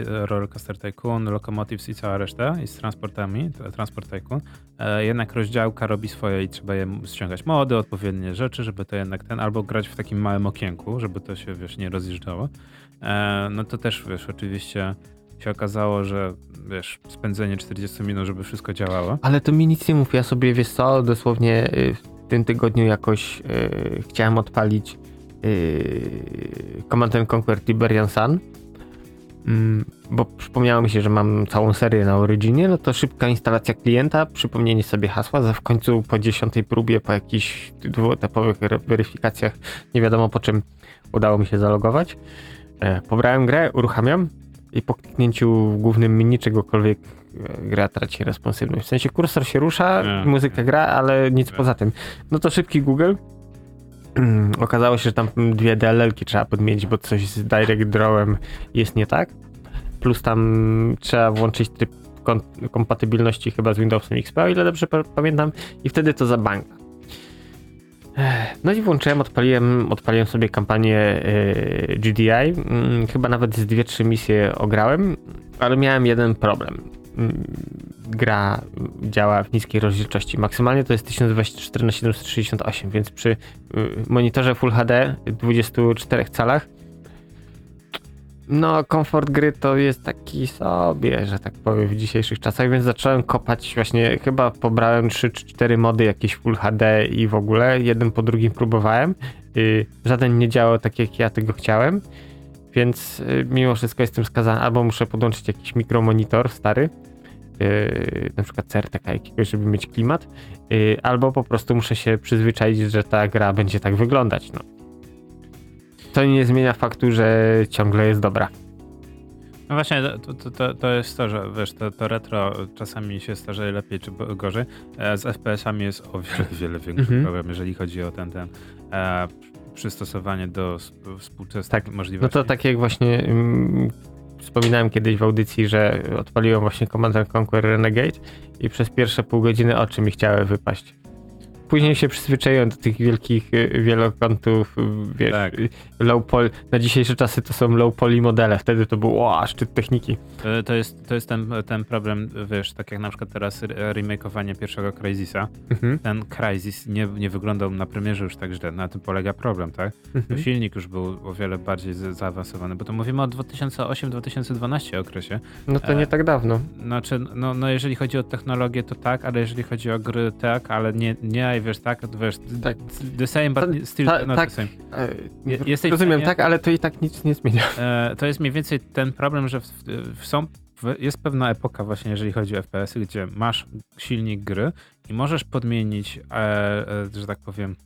Rollercoaster, Tycoon, Locomotives i cała reszta, i z transportami, Transport Tycoon. E, jednak rozdziałka robi swoje i trzeba je ściągać mody, odpowiednie rzeczy, żeby to jednak ten, albo grać w takim małym okienku, żeby to się, wiesz, nie rozjeżdżało. E, no to też, wiesz, oczywiście się okazało, że wiesz, spędzenie 40 minut, żeby wszystko działało. Ale to mi nic nie mów, ja sobie, wiesz co, dosłownie y, w tym tygodniu jakoś y, chciałem odpalić y, Command and Conquer Tiberian Sun, mm, bo przypomniało mi się, że mam całą serię na Originie, no to szybka instalacja klienta, przypomnienie sobie hasła, za w końcu po dziesiątej próbie, po jakichś dwuetapowych weryfikacjach, nie wiadomo po czym udało mi się zalogować. E, pobrałem grę, uruchamiam, i po kliknięciu w głównym menu czegokolwiek e, gra traci responsywność. W sensie kursor się rusza, Nie, muzyka nie. gra, ale nic Nie. poza tym. No to szybki Google. Okazało się, że tam dwie DLL-ki trzeba podmienić, bo coś z Direct Drawem jest nie tak. Plus tam trzeba włączyć tryb kompatybilności chyba z Windowsem XP, o ile dobrze pa- pamiętam. I wtedy to za bank. No i włączyłem, odpaliłem, odpaliłem sobie kampanię yy, GDI. Mm, chyba nawet z dwie, trzy misje ograłem, ale miałem jeden problem. Mm, gra działa w niskiej rozdzielczości. Maksymalnie to jest 1024 na 768, więc przy y, monitorze Full HD 24 calach no, komfort gry to jest taki sobie, że tak powiem, w dzisiejszych czasach, więc zacząłem kopać właśnie, chyba pobrałem 3 czy 4 mody jakieś Full HD i w ogóle, jeden po drugim próbowałem. Yy, żaden nie działał tak, jak ja tego chciałem, więc yy, mimo wszystko jestem skazany, albo muszę podłączyć jakiś mikromonitor stary, yy, na przykład CRTK jakiegoś, żeby mieć klimat, yy, albo po prostu muszę się przyzwyczaić, że ta gra będzie tak wyglądać, no. To nie zmienia faktu, że ciągle jest dobra. No właśnie, to, to, to, to jest to, że wiesz, to, to retro czasami się starzeje lepiej czy gorzej. E, Z FPS-ami jest o wiele, wiele większy Mhm. problem, jeżeli chodzi o ten, ten e, przystosowanie do sp- współczesnych Tak, No możliwości. to tak jak właśnie mm, wspominałem kiedyś w audycji, że odpaliłem właśnie Command and Conquer Renegade i przez pierwsze pół godziny oczy mi chciały wypaść. Później się przyzwyczaiłem do tych wielkich y, wielokątów, y, wiesz, Tak. low poly, na dzisiejsze czasy to są low poly modele, wtedy to był o, szczyt techniki. E, To jest, to jest ten, ten problem, wiesz, tak jak na przykład teraz re- remakeowanie pierwszego Crysisa. Mhm. Ten Crysis nie, nie wyglądał na premierze już tak źle, na tym polega problem, tak? Mhm. Silnik już był o wiele bardziej za- zaawansowany, bo to mówimy o 2008-2012 okresie. No to E, nie tak dawno. Znaczy, no, no jeżeli chodzi o technologię, to tak, ale jeżeli chodzi o gry, tak, ale nie, nie wiesz, tak, wiesz, Tak. the same, but Ta- still ta- not tak. the same. E, Je- jesteś Rozumiem, tak, ale to i tak nic nie zmienia. E, to jest mniej więcej ten problem, że w, w, są, w, jest pewna epoka właśnie, jeżeli chodzi o FPS-y, gdzie masz silnik gry i możesz podmienić, e, e, że tak powiem,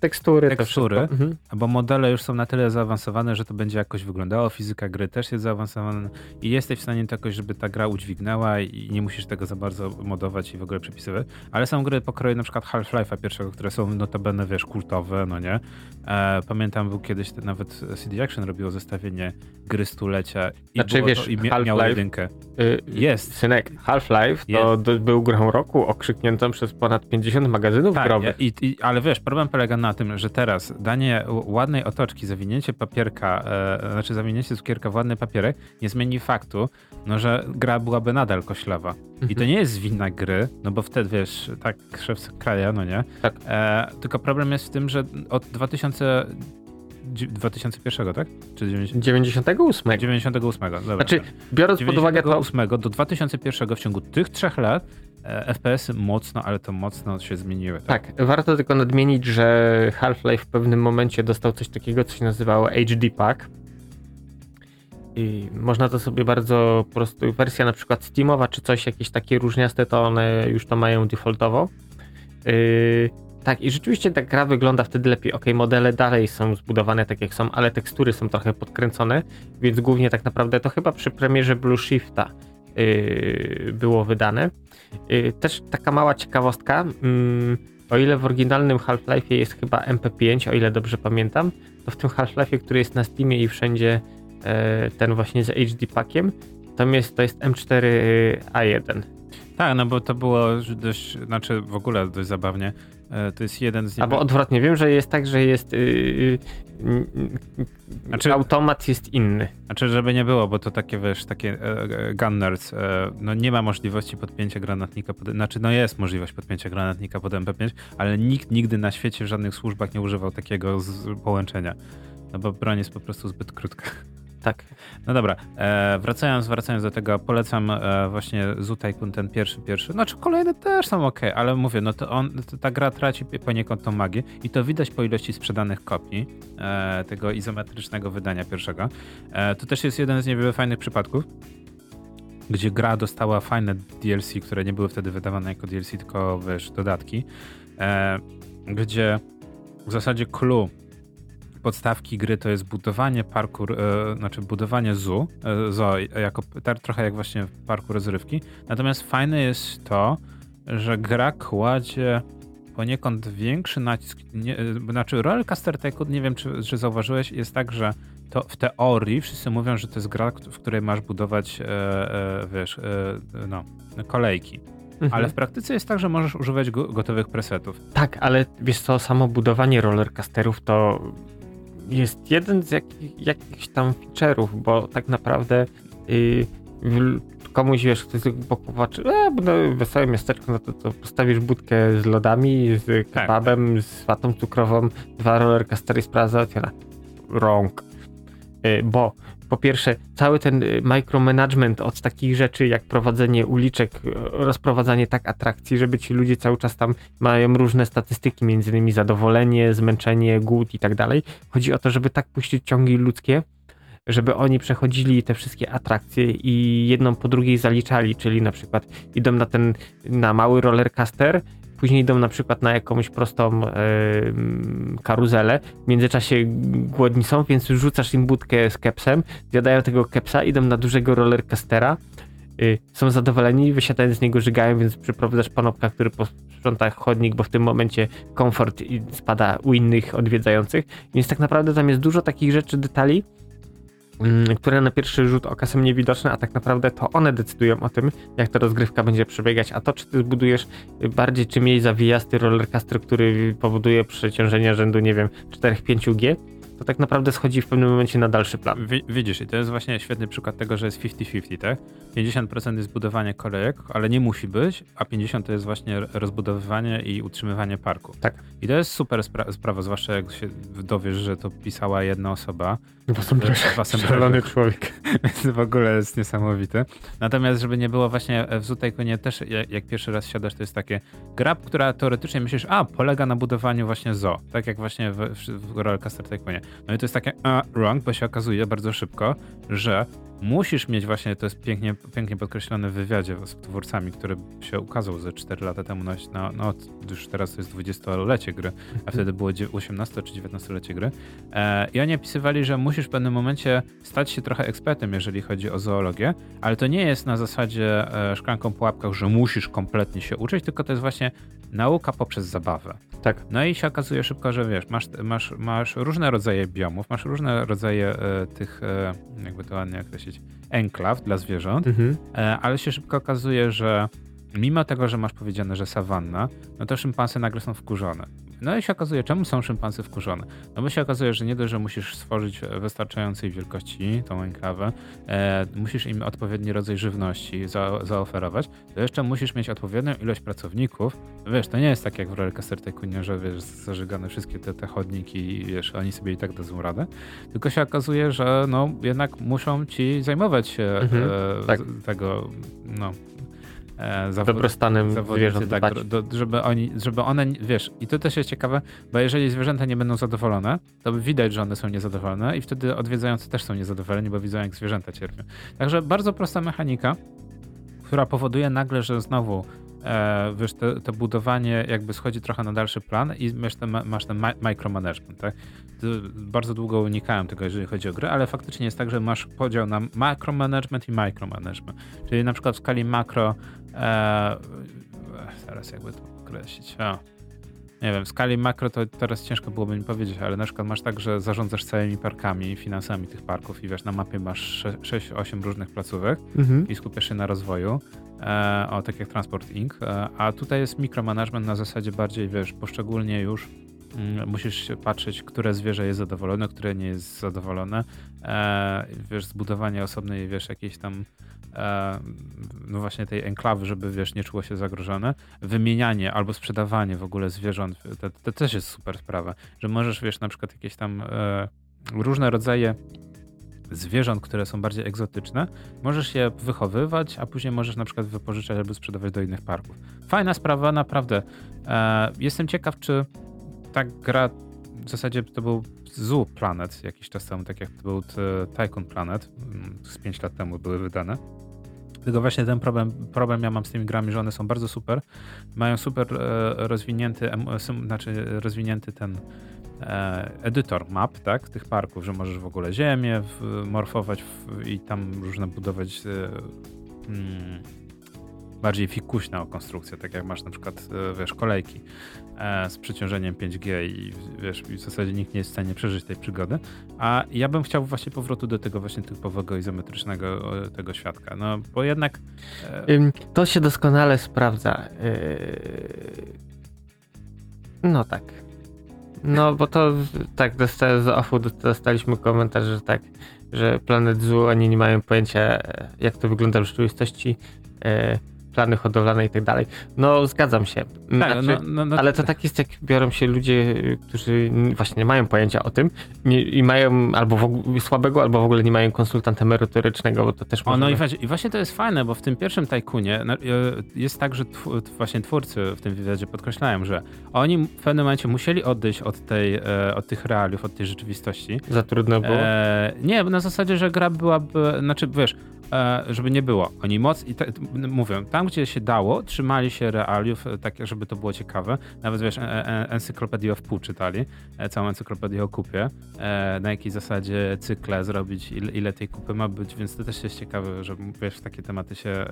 Tekstury, Tekstury. to wszystko. Mhm. bo modele już są na tyle zaawansowane, że to będzie jakoś wyglądało, fizyka gry też jest zaawansowana i jesteś w stanie to jakoś, żeby ta gra udźwignęła i nie musisz tego za bardzo modować i w ogóle przepisywać. Ale są gry pokroju na przykład Half-Life'a pierwszego, które są notabene, wiesz, kultowe, no nie? E, pamiętam, był kiedyś nawet CD Action robiło zestawienie gry stulecia i, Znaczy, wiesz, to, i mia- miało Half-Life- jedynkę. Y, Jest. Synek, Half-Life to do, był grą roku okrzykniętą przez ponad 50 magazynów Tak, growych. i, i, ale wiesz, problem polega na tym, że teraz danie ładnej otoczki, zawinięcie papierka, e, znaczy zawinięcie cukierka w ładny papierek nie zmieni faktu, no, że gra byłaby nadal koślawa. I to Mhm. nie jest wina gry, no bo wtedy wiesz, tak szef kraja, no nie? Tak. E, tylko problem jest w tym, że od 2000, dzi- 2001, tak? Czy 90, 98. 98, dobra. Znaczy, biorąc pod uwagę to, 98 do 2001 w ciągu tych trzech lat e, FPS-y mocno, ale to mocno się zmieniły. tak, warto tylko nadmienić, że Half-Life w pewnym momencie dostał coś takiego, co się nazywało HD Pack. I można to sobie bardzo prostu, wersja na przykład Steamowa czy coś, jakieś takie różniaste, to one już to mają defaultowo. Yy, tak, i rzeczywiście ta gra wygląda wtedy lepiej. Ok, modele dalej są zbudowane tak jak są, ale tekstury są trochę podkręcone, więc głównie tak naprawdę to chyba przy premierze Blue Shifta yy, było wydane. Yy, też taka mała ciekawostka. Yy, o ile w oryginalnym Half-Life jest chyba MP5, o ile dobrze pamiętam, to w tym Half-Life, który jest na Steamie i wszędzie yy, ten właśnie z HD packiem, jest, to jest M4A1. Tak, no bo to było dość, znaczy w ogóle dość zabawnie. E, to jest jeden z... Albo odwrotnie, wiem, że jest tak, że jest yy, yy, znaczy, automat jest inny. Znaczy, żeby nie było, bo to takie, wiesz, takie e, gunners, e, no nie ma możliwości podpięcia granatnika, pod, znaczy no jest możliwość podpięcia granatnika pod MP5, ale nikt nigdy na świecie w żadnych służbach nie używał takiego z, połączenia. No bo broń jest po prostu zbyt krótka. Tak. No dobra, e, wracając, wracając do tego, polecam e, właśnie Tycoon ten pierwszy, pierwszy. Znaczy kolejne też są ok, ale mówię, no to, on, to ta gra traci poniekąd tą magię i to widać po ilości sprzedanych kopii e, tego izometrycznego wydania pierwszego. E, to też jest jeden z niewielu fajnych przypadków, gdzie gra dostała fajne DLC, które nie były wtedy wydawane jako DLC, tylko wiesz, dodatki, e, gdzie w zasadzie clue podstawki gry to jest budowanie parkour, e, znaczy budowanie zoo, e, zoo jako, trochę jak właśnie parkour rozrywki. Natomiast fajne jest to, że gra kładzie poniekąd większy nacisk, nie, e, znaczy Rollercoaster Tycoon, nie wiem czy, czy zauważyłeś, jest tak, że to w teorii wszyscy mówią, że to jest gra, w której masz budować, e, e, wiesz, e, no, kolejki. Mhm. Ale w praktyce jest tak, że możesz używać go, gotowych presetów. Tak, ale wiesz co, samo budowanie rollercoasterów to jest jeden z jakich, jakichś tam feature'ów, bo tak naprawdę yy, komuś wiesz, ktoś popatrzy, e, no, wesołe miasteczko, no to, to postawisz budkę z lodami, z tak. kebabem, tak. z watą cukrową, dwa rollercoastery, sprawa załatwiona. Rąk. Yy, bo po pierwsze, cały ten y, micromanagement od takich rzeczy jak prowadzenie uliczek, y, rozprowadzanie tak atrakcji, żeby ci ludzie cały czas tam mają różne statystyki, między innymi zadowolenie, zmęczenie, głód i tak dalej. Chodzi o to, żeby tak puścić ciągi ludzkie, żeby oni przechodzili te wszystkie atrakcje i jedną po drugiej zaliczali, czyli na przykład idą na ten, na mały rollercoaster, później idą na przykład na jakąś prostą e, karuzelę, w międzyczasie głodni są, więc rzucasz im budkę z kepsem, zjadają tego kepsa, idą na dużego rollercoastera, y, są zadowoleni, wysiadają z niego, żygają, więc przyprowadzasz panopka, który posprząta chodnik, bo w tym momencie komfort spada u innych odwiedzających, więc tak naprawdę tam jest dużo takich rzeczy, detali, które na pierwszy rzut oka są niewidoczne, a tak naprawdę to one decydują o tym, jak ta rozgrywka będzie przebiegać, a to, czy ty zbudujesz bardziej czy mniej zawijasty rollercoaster, który powoduje przeciążenia rzędu, nie wiem, 4-5G, to tak naprawdę schodzi w pewnym momencie na dalszy plan. widzisz, i to jest właśnie świetny przykład tego, że jest 50-50, tak? 50% jest budowanie kolejek, ale nie musi być, a 50% to jest właśnie rozbudowywanie i utrzymywanie parku. Tak. I to jest super spra sprawa, zwłaszcza jak się dowiesz, że to pisała jedna osoba. Szalony człowiek. Więc w ogóle jest niesamowity. Natomiast, żeby nie było właśnie w Zutajkonie też, jak, jak pierwszy raz siadasz, to jest takie gra, która teoretycznie myślisz, a, polega na budowaniu właśnie zo. Tak jak właśnie w, w, w Rollercoaster Tycoonie. No i to jest takie a, wrong, bo się okazuje bardzo szybko, że musisz mieć właśnie, to jest pięknie, pięknie podkreślone w wywiadzie z twórcami, który się ukazał ze 4 lata temu, no, no, no już teraz to jest 20-lecie gry, a wtedy było 18 czy 19-lecie gry. E, I oni opisywali, że musisz w pewnym momencie stać się trochę ekspertem, jeżeli chodzi o zoologię, ale to nie jest na zasadzie e, szklanką po łapkach, że musisz kompletnie się uczyć, tylko to jest właśnie nauka poprzez zabawę. Tak. No i się okazuje szybko, że wiesz, masz, masz, masz różne rodzaje biomów, masz różne rodzaje e, tych, e, jakby to ładnie określić, enklaw dla zwierząt, mhm. e, ale się szybko okazuje, że mimo tego, że masz powiedziane, że sawanna, no to szympansy nagle są wkurzone. No i się okazuje, czemu są szympansy wkurzone? No bo się okazuje, że nie dość, że musisz stworzyć wystarczającej wielkości tą enklawę, e, musisz im odpowiedni rodzaj żywności za, zaoferować, to jeszcze musisz mieć odpowiednią ilość pracowników. Wiesz, to nie jest tak jak w Rollercoaster Tycoonie, że wiesz, zażygane wszystkie te, te chodniki i wiesz, oni sobie i tak dadzą radę, tylko się okazuje, że no jednak muszą ci zajmować się mhm, e, tak. tego, no, e, zawod, dobrostanem zwierząt tak, do, żeby, oni, żeby one, wiesz, i to też jest ciekawe, bo jeżeli zwierzęta nie będą zadowolone, to widać, że one są niezadowolone i wtedy odwiedzający też są niezadowoleni, bo widzą, jak zwierzęta cierpią. Także bardzo prosta mechanika, która powoduje nagle, że znowu e, wiesz, to, to, budowanie jakby schodzi trochę na dalszy plan i masz ten, masz ten micromanagement, tak? Bardzo długo unikałem tego, jeżeli chodzi o gry, ale faktycznie jest tak, że masz podział na makromanagement i micromanagement. Czyli na przykład w skali makro e, teraz jakby to określić. O nie wiem, w skali makro to teraz ciężko byłoby mi powiedzieć, ale na przykład masz tak, że zarządzasz całymi parkami, finansami tych parków i wiesz, na mapie masz 6-8 różnych placówek mhm. i skupiasz się na rozwoju. E, o, tak jak Transport Inc. E, a tutaj jest mikromanagement na zasadzie bardziej, wiesz, poszczególnie już musisz patrzeć, które zwierzę jest zadowolone, które nie jest zadowolone. E, wiesz, zbudowanie osobnej, wiesz, jakiejś tam E, no właśnie tej enklawy, żeby wiesz, nie czuło się zagrożone. Wymienianie albo sprzedawanie w ogóle zwierząt, to, to też jest super sprawa, że możesz wiesz na przykład jakieś tam e, różne rodzaje zwierząt, które są bardziej egzotyczne, możesz je wychowywać, a później możesz na przykład wypożyczać albo sprzedawać do innych parków. Fajna sprawa, naprawdę. E, jestem ciekaw, czy ta gra w zasadzie to był Zoo Planet jakiś czas temu, tak jak to był Tycoon Planet, mm, z 5 lat temu były wydane. Tylko właśnie ten problem, problem ja mam z tymi grami, że one są bardzo super. Mają super e, rozwinięty, znaczy rozwinięty ten e, edytor map, tak, tych parków, że możesz w ogóle ziemię morfować i tam różne budować e, mm, bardziej fikuśna konstrukcja, tak jak masz na przykład, e, wiesz, kolejki e, z przeciążeniem 5G i wiesz, w zasadzie nikt nie jest w stanie przeżyć tej przygody, a ja bym chciał właśnie powrotu do tego właśnie typowego izometrycznego tego świadka, no bo jednak... E, to się doskonale sprawdza. No tak. No bo to tak, z OFU dostaliśmy komentarz, że tak, że Planet Zoo oni nie mają pojęcia jak to wygląda w rzeczywistości plany hodowlane i tak dalej. No, zgadzam się. Tak, znaczy, no, no, no, ale to tak jest, jak biorą się ludzie, którzy właśnie nie mają pojęcia o tym nie, i mają albo ogóle, słabego, albo w ogóle nie mają konsultanta merytorycznego, bo to też o, no i właśnie, i właśnie, to jest fajne, bo w tym pierwszym tajkunie e, jest tak, że tw właśnie twórcy w tym wywiadzie podkreślają, że oni w pewnym momencie musieli odejść od, tej, e, od tych realiów, od tej rzeczywistości. Za trudno było? E, nie, na zasadzie, że gra byłaby, znaczy wiesz, żeby nie było. Oni moc i te, mówią, tam gdzie się dało, trzymali się realiów, e, tak żeby to było ciekawe. Nawet wiesz, e, encyklopedię w pół czytali, całą encyklopedię o kupie, na jakiej zasadzie cykle zrobić, ile, ile tej kupy ma być, więc to też jest ciekawe, że wiesz, w takie tematy się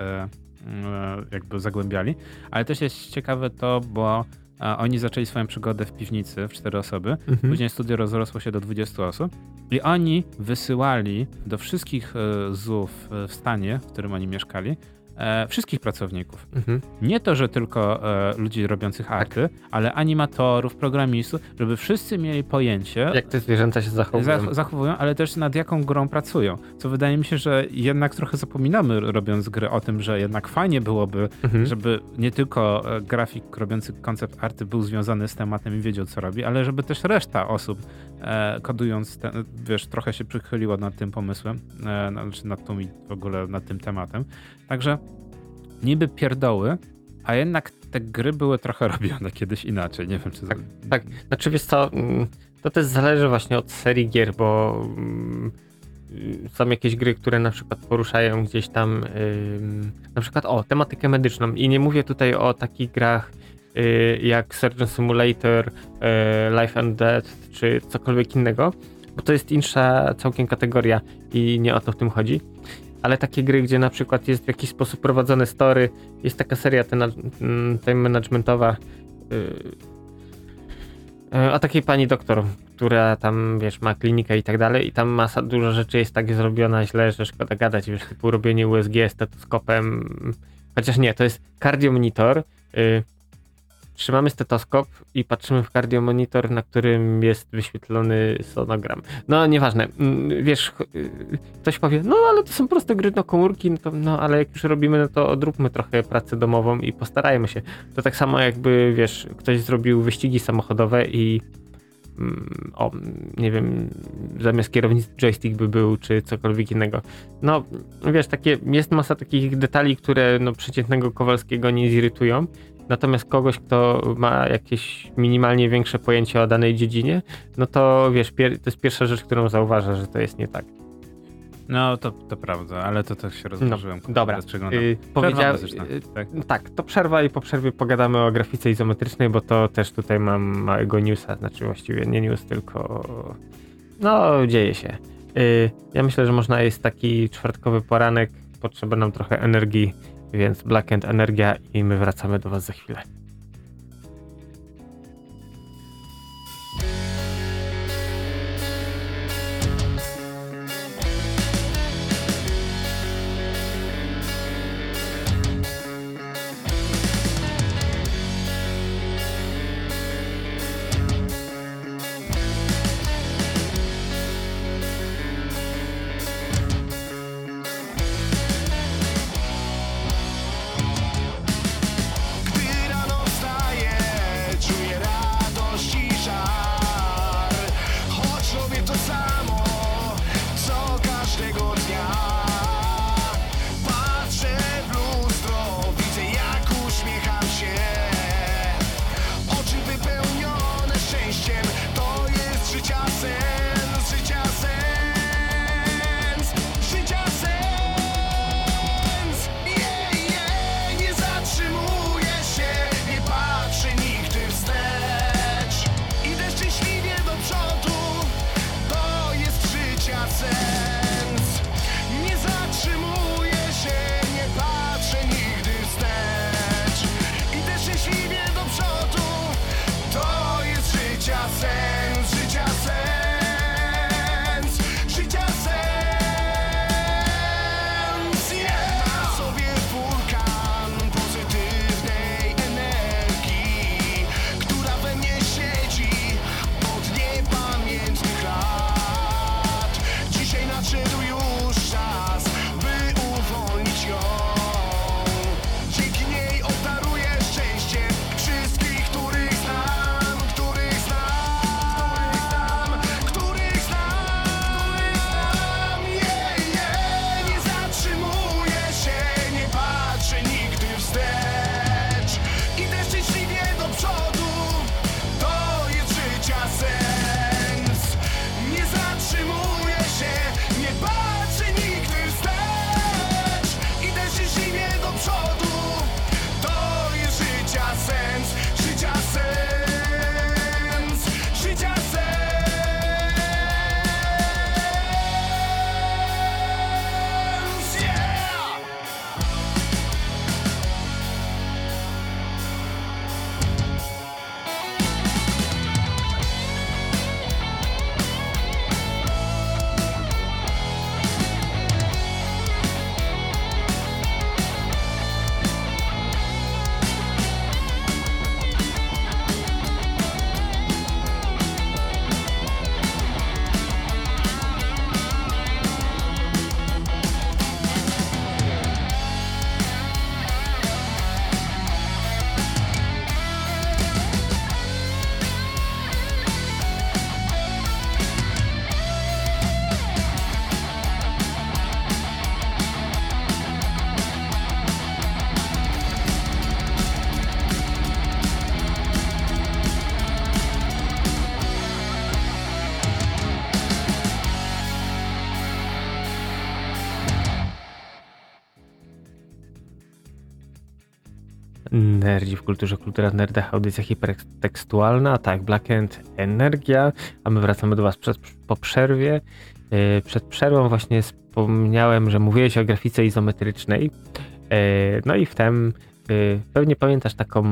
jakby zagłębiali. Ale też jest ciekawe to, bo a oni zaczęli swoją przygodę w piwnicy w cztery osoby. Mhm. Później studio rozrosło się do 20 osób. I oni wysyłali do wszystkich e, ZUF w stanie, w którym oni mieszkali, e, wszystkich pracowników. Mhm. Nie to, że tylko e, ludzi robiących arty, tak. ale animatorów, programistów, żeby wszyscy mieli pojęcie. Jak te zwierzęta się zachowują. zachowują, ale też nad jaką grą pracują. Co wydaje mi się, że jednak trochę zapominamy robiąc gry o tym, że jednak fajnie byłoby, mhm. żeby nie tylko e, grafik robiący koncept arty był związany z tematem i wiedział, co robi, ale żeby też reszta osób e, kodując, ten, wiesz, trochę się przychyliła nad tym pomysłem, e, znaczy nad tą w ogóle nad tym tematem. Także niby pierdoły, a jednak te gry były trochę robione kiedyś inaczej. Nie wiem, czy. Tak, tak. znaczy wiesz co, mm, to też zależy właśnie od serii gier, bo mm, są jakieś gry, które na przykład poruszają gdzieś tam na przykład o tematykę medyczną i nie mówię tutaj o takich grach y, jak Surgeon Simulator, y, Life and Death czy cokolwiek innego, bo to jest insza całkiem kategoria i nie o to w tym chodzi ale takie gry, gdzie na przykład jest w jakiś sposób prowadzone story, jest taka seria ten, mm, time managementowa yy, o takiej pani doktor, która tam, wiesz, ma klinikę i tak dalej i tam masa, dużo rzeczy jest tak zrobiona źle, że szkoda gadać, wiesz, typu robienie USG stetoskopem, chociaż nie, to jest cardiomonitor, yy, trzymamy stetoskop i patrzymy w kardiomonitor, na którym jest wyświetlony sonogram. No, nieważne. Mm, wiesz, y, ktoś powie, no ale to są proste gry do komórki, no, to, no ale jak już robimy, no to odróbmy trochę pracę domową i postarajmy się. To tak samo jakby, wiesz, ktoś zrobił wyścigi samochodowe i mm, o, nie wiem, zamiast kierownicy joystick by był, czy cokolwiek innego. No, wiesz, takie, jest masa takich detali, które no, przeciętnego Kowalskiego nie zirytują, Natomiast kogoś, kto ma jakieś minimalnie większe pojęcie o danej dziedzinie, no to wiesz, to jest pierwsza rzecz, którą zauważa, że to jest nie tak. No, to, to prawda, ale to też się rozważyłem. No, dobra. Yy, powiedział, yy, tak? tak, to przerwa i po przerwie pogadamy o grafice izometrycznej, bo to też tutaj mam małego newsa, znaczy właściwie nie news, tylko no, dzieje się. Yy, ja myślę, że można jest taki czwartkowy poranek, potrzeba nam trochę energii, więc Black End Energia i my wracamy do Was za chwilę. W kulturze, kultura w nerdach, audycja hipertekstualna, tak, Blackend Energia, a my wracamy do Was przed, po przerwie. Yy, przed przerwą właśnie wspomniałem, że mówiłeś o grafice izometrycznej, yy, no i wtem yy, pewnie pamiętasz taką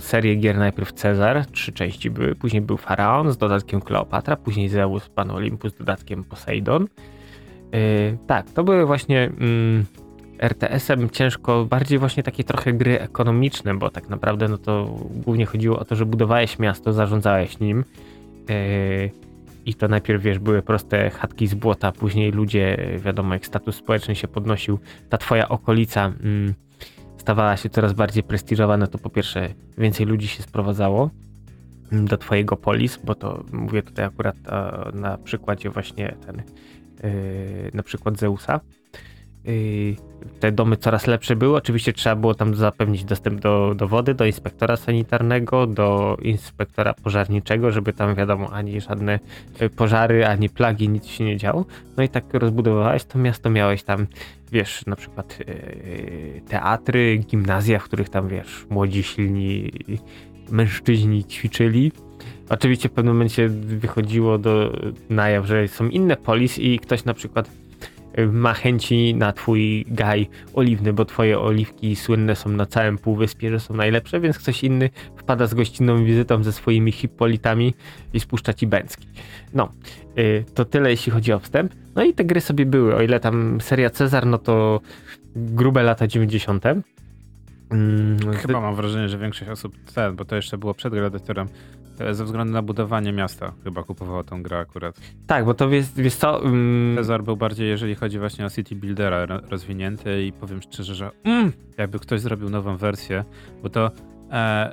serię gier, najpierw Cezar, trzy części były, później był Faraon z dodatkiem Kleopatra, później Zeus, Pan Olympus z dodatkiem Poseidon. tak, to były właśnie... Mm, RTS-em ciężko, bardziej właśnie takie trochę gry ekonomiczne, bo tak naprawdę no to głównie chodziło o to, że budowałeś miasto, zarządzałeś nim yy, i to najpierw, wiesz, były proste chatki z błota, później ludzie, wiadomo, jak status społeczny się podnosił, ta twoja okolica yy, stawała się coraz bardziej prestiżowa, no to po pierwsze więcej ludzi się sprowadzało mm, do twojego polis, bo to mówię tutaj akurat na przykładzie właśnie ten, yy, na przykład Zeusa, y, te domy coraz lepsze były. Oczywiście trzeba było tam zapewnić dostęp do, do wody, do inspektora sanitarnego, do inspektora pożarniczego, żeby tam wiadomo, ani żadne y, pożary, ani plagi, nic się nie działo. No i tak rozbudowałeś to miasto, miałeś tam, wiesz, na przykład yy, teatry, gimnazja, w których tam, wiesz, młodzi, silni mężczyźni ćwiczyli. Oczywiście w pewnym momencie wychodziło do na jaw, że są inne polis i ktoś na przykład ma chęci na twój gaj oliwny, bo twoje oliwki słynne są na całym półwyspie, że są najlepsze, więc ktoś inny wpada z gościnną wizytą ze swoimi hipolitami i spuszcza ci bęcki. No, y, to tyle jeśli chodzi o wstęp. No i te gry sobie były, o ile tam seria Cezar, no to grube lata 90. Mm, Chyba mam wrażenie, że większość osób, ten, bo to jeszcze było przed Gladiatorem, ze względu na budowanie miasta chyba kupowało tą grę akurat. Tak, bo to jest, wiesz co... Um... Cezar był bardziej, jeżeli chodzi właśnie o City Buildera rozwinięty i powiem szczerze, że mm, jakby ktoś zrobił nową wersję, bo to e,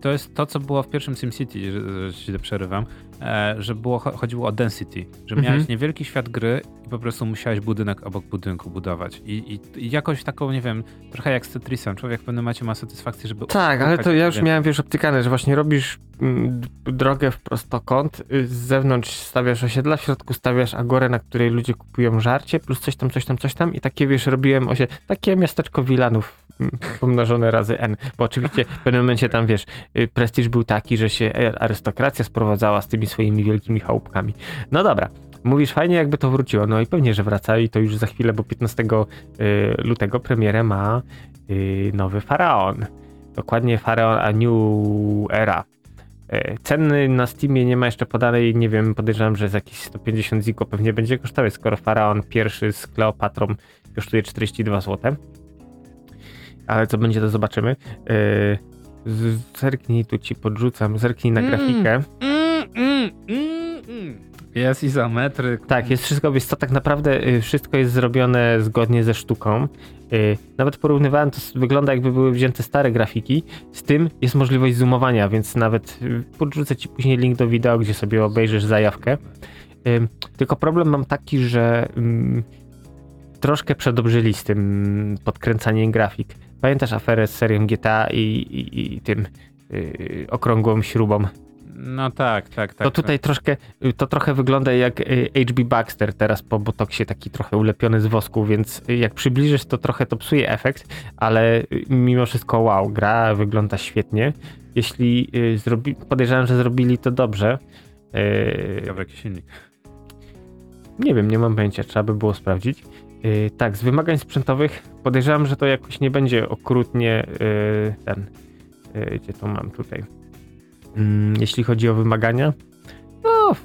to jest to, co było w pierwszym SimCity, że, że się przerywam, e, że było, chodziło o density, że miałeś mhm. niewielki świat gry i po prostu musiałeś budynek obok budynku budować. I, i, i jakoś taką, nie wiem, trochę jak z Tetrisem, człowiek w pewnym momencie ma satysfakcję, żeby... Tak, ale to ja już miałem, wiesz, optykane, że właśnie robisz mm, drogę w prostokąt, y, z zewnątrz stawiasz osiedla, w środku stawiasz agorę, na której ludzie kupują żarcie, plus coś tam, coś tam, coś tam i takie, wiesz, robiłem osie, takie miasteczko Wilanów pomnożone razy N, bo oczywiście w pewnym momencie tam, wiesz, y, prestiż był taki, że się arystokracja sprowadzała z tymi swoimi wielkimi chałupkami. No dobra, mówisz fajnie, jakby to wróciło. No i pewnie, że wraca i to już za chwilę, bo 15 y, lutego premierę ma y, nowy Faraon. Dokładnie Faraon A New Era. Y, ceny na Steamie nie ma jeszcze podanej, nie wiem, podejrzewam, że z jakieś 150 ziko pewnie będzie kosztować, skoro Faraon pierwszy z Kleopatrą kosztuje 42 zł. Ale co będzie, to zobaczymy. Zerknij, tu ci podrzucam, zerknij na mm, grafikę. Mm, mm, mm, mm. Jest izometryk. Tak, jest wszystko, wiesz co, tak naprawdę y, wszystko jest zrobione zgodnie ze sztuką. Y, nawet porównywałem, to wygląda jakby były wzięte stare grafiki. Z tym jest możliwość zoomowania, więc nawet y, podrzucę ci później link do wideo, gdzie sobie obejrzysz zajawkę. Tylko problem mam taki, że mm, troszkę przedobrzyli z tym podkręcaniem grafik. Pamiętasz aferę z serią GTA i, i, i tym yy, okrągłą śrubą? No tak, tak, tak. To tutaj tak. troszkę, to trochę wygląda jak HB Baxter teraz po botoksie taki trochę ulepiony z wosku, więc jak przybliżysz to trochę to psuje efekt, ale mimo wszystko wow, gra wygląda świetnie. Jeśli zrobi, podejrzewam, że zrobili to dobrze. Jaki silnik. Nie wiem, nie mam pojęcia, trzeba by było sprawdzić. Yy, tak, z wymagań sprzętowych podejrzewam, że to jakoś nie będzie okrutnie yy, ten. Yy, gdzie to mam tutaj? Mm, jeśli chodzi o wymagania, no.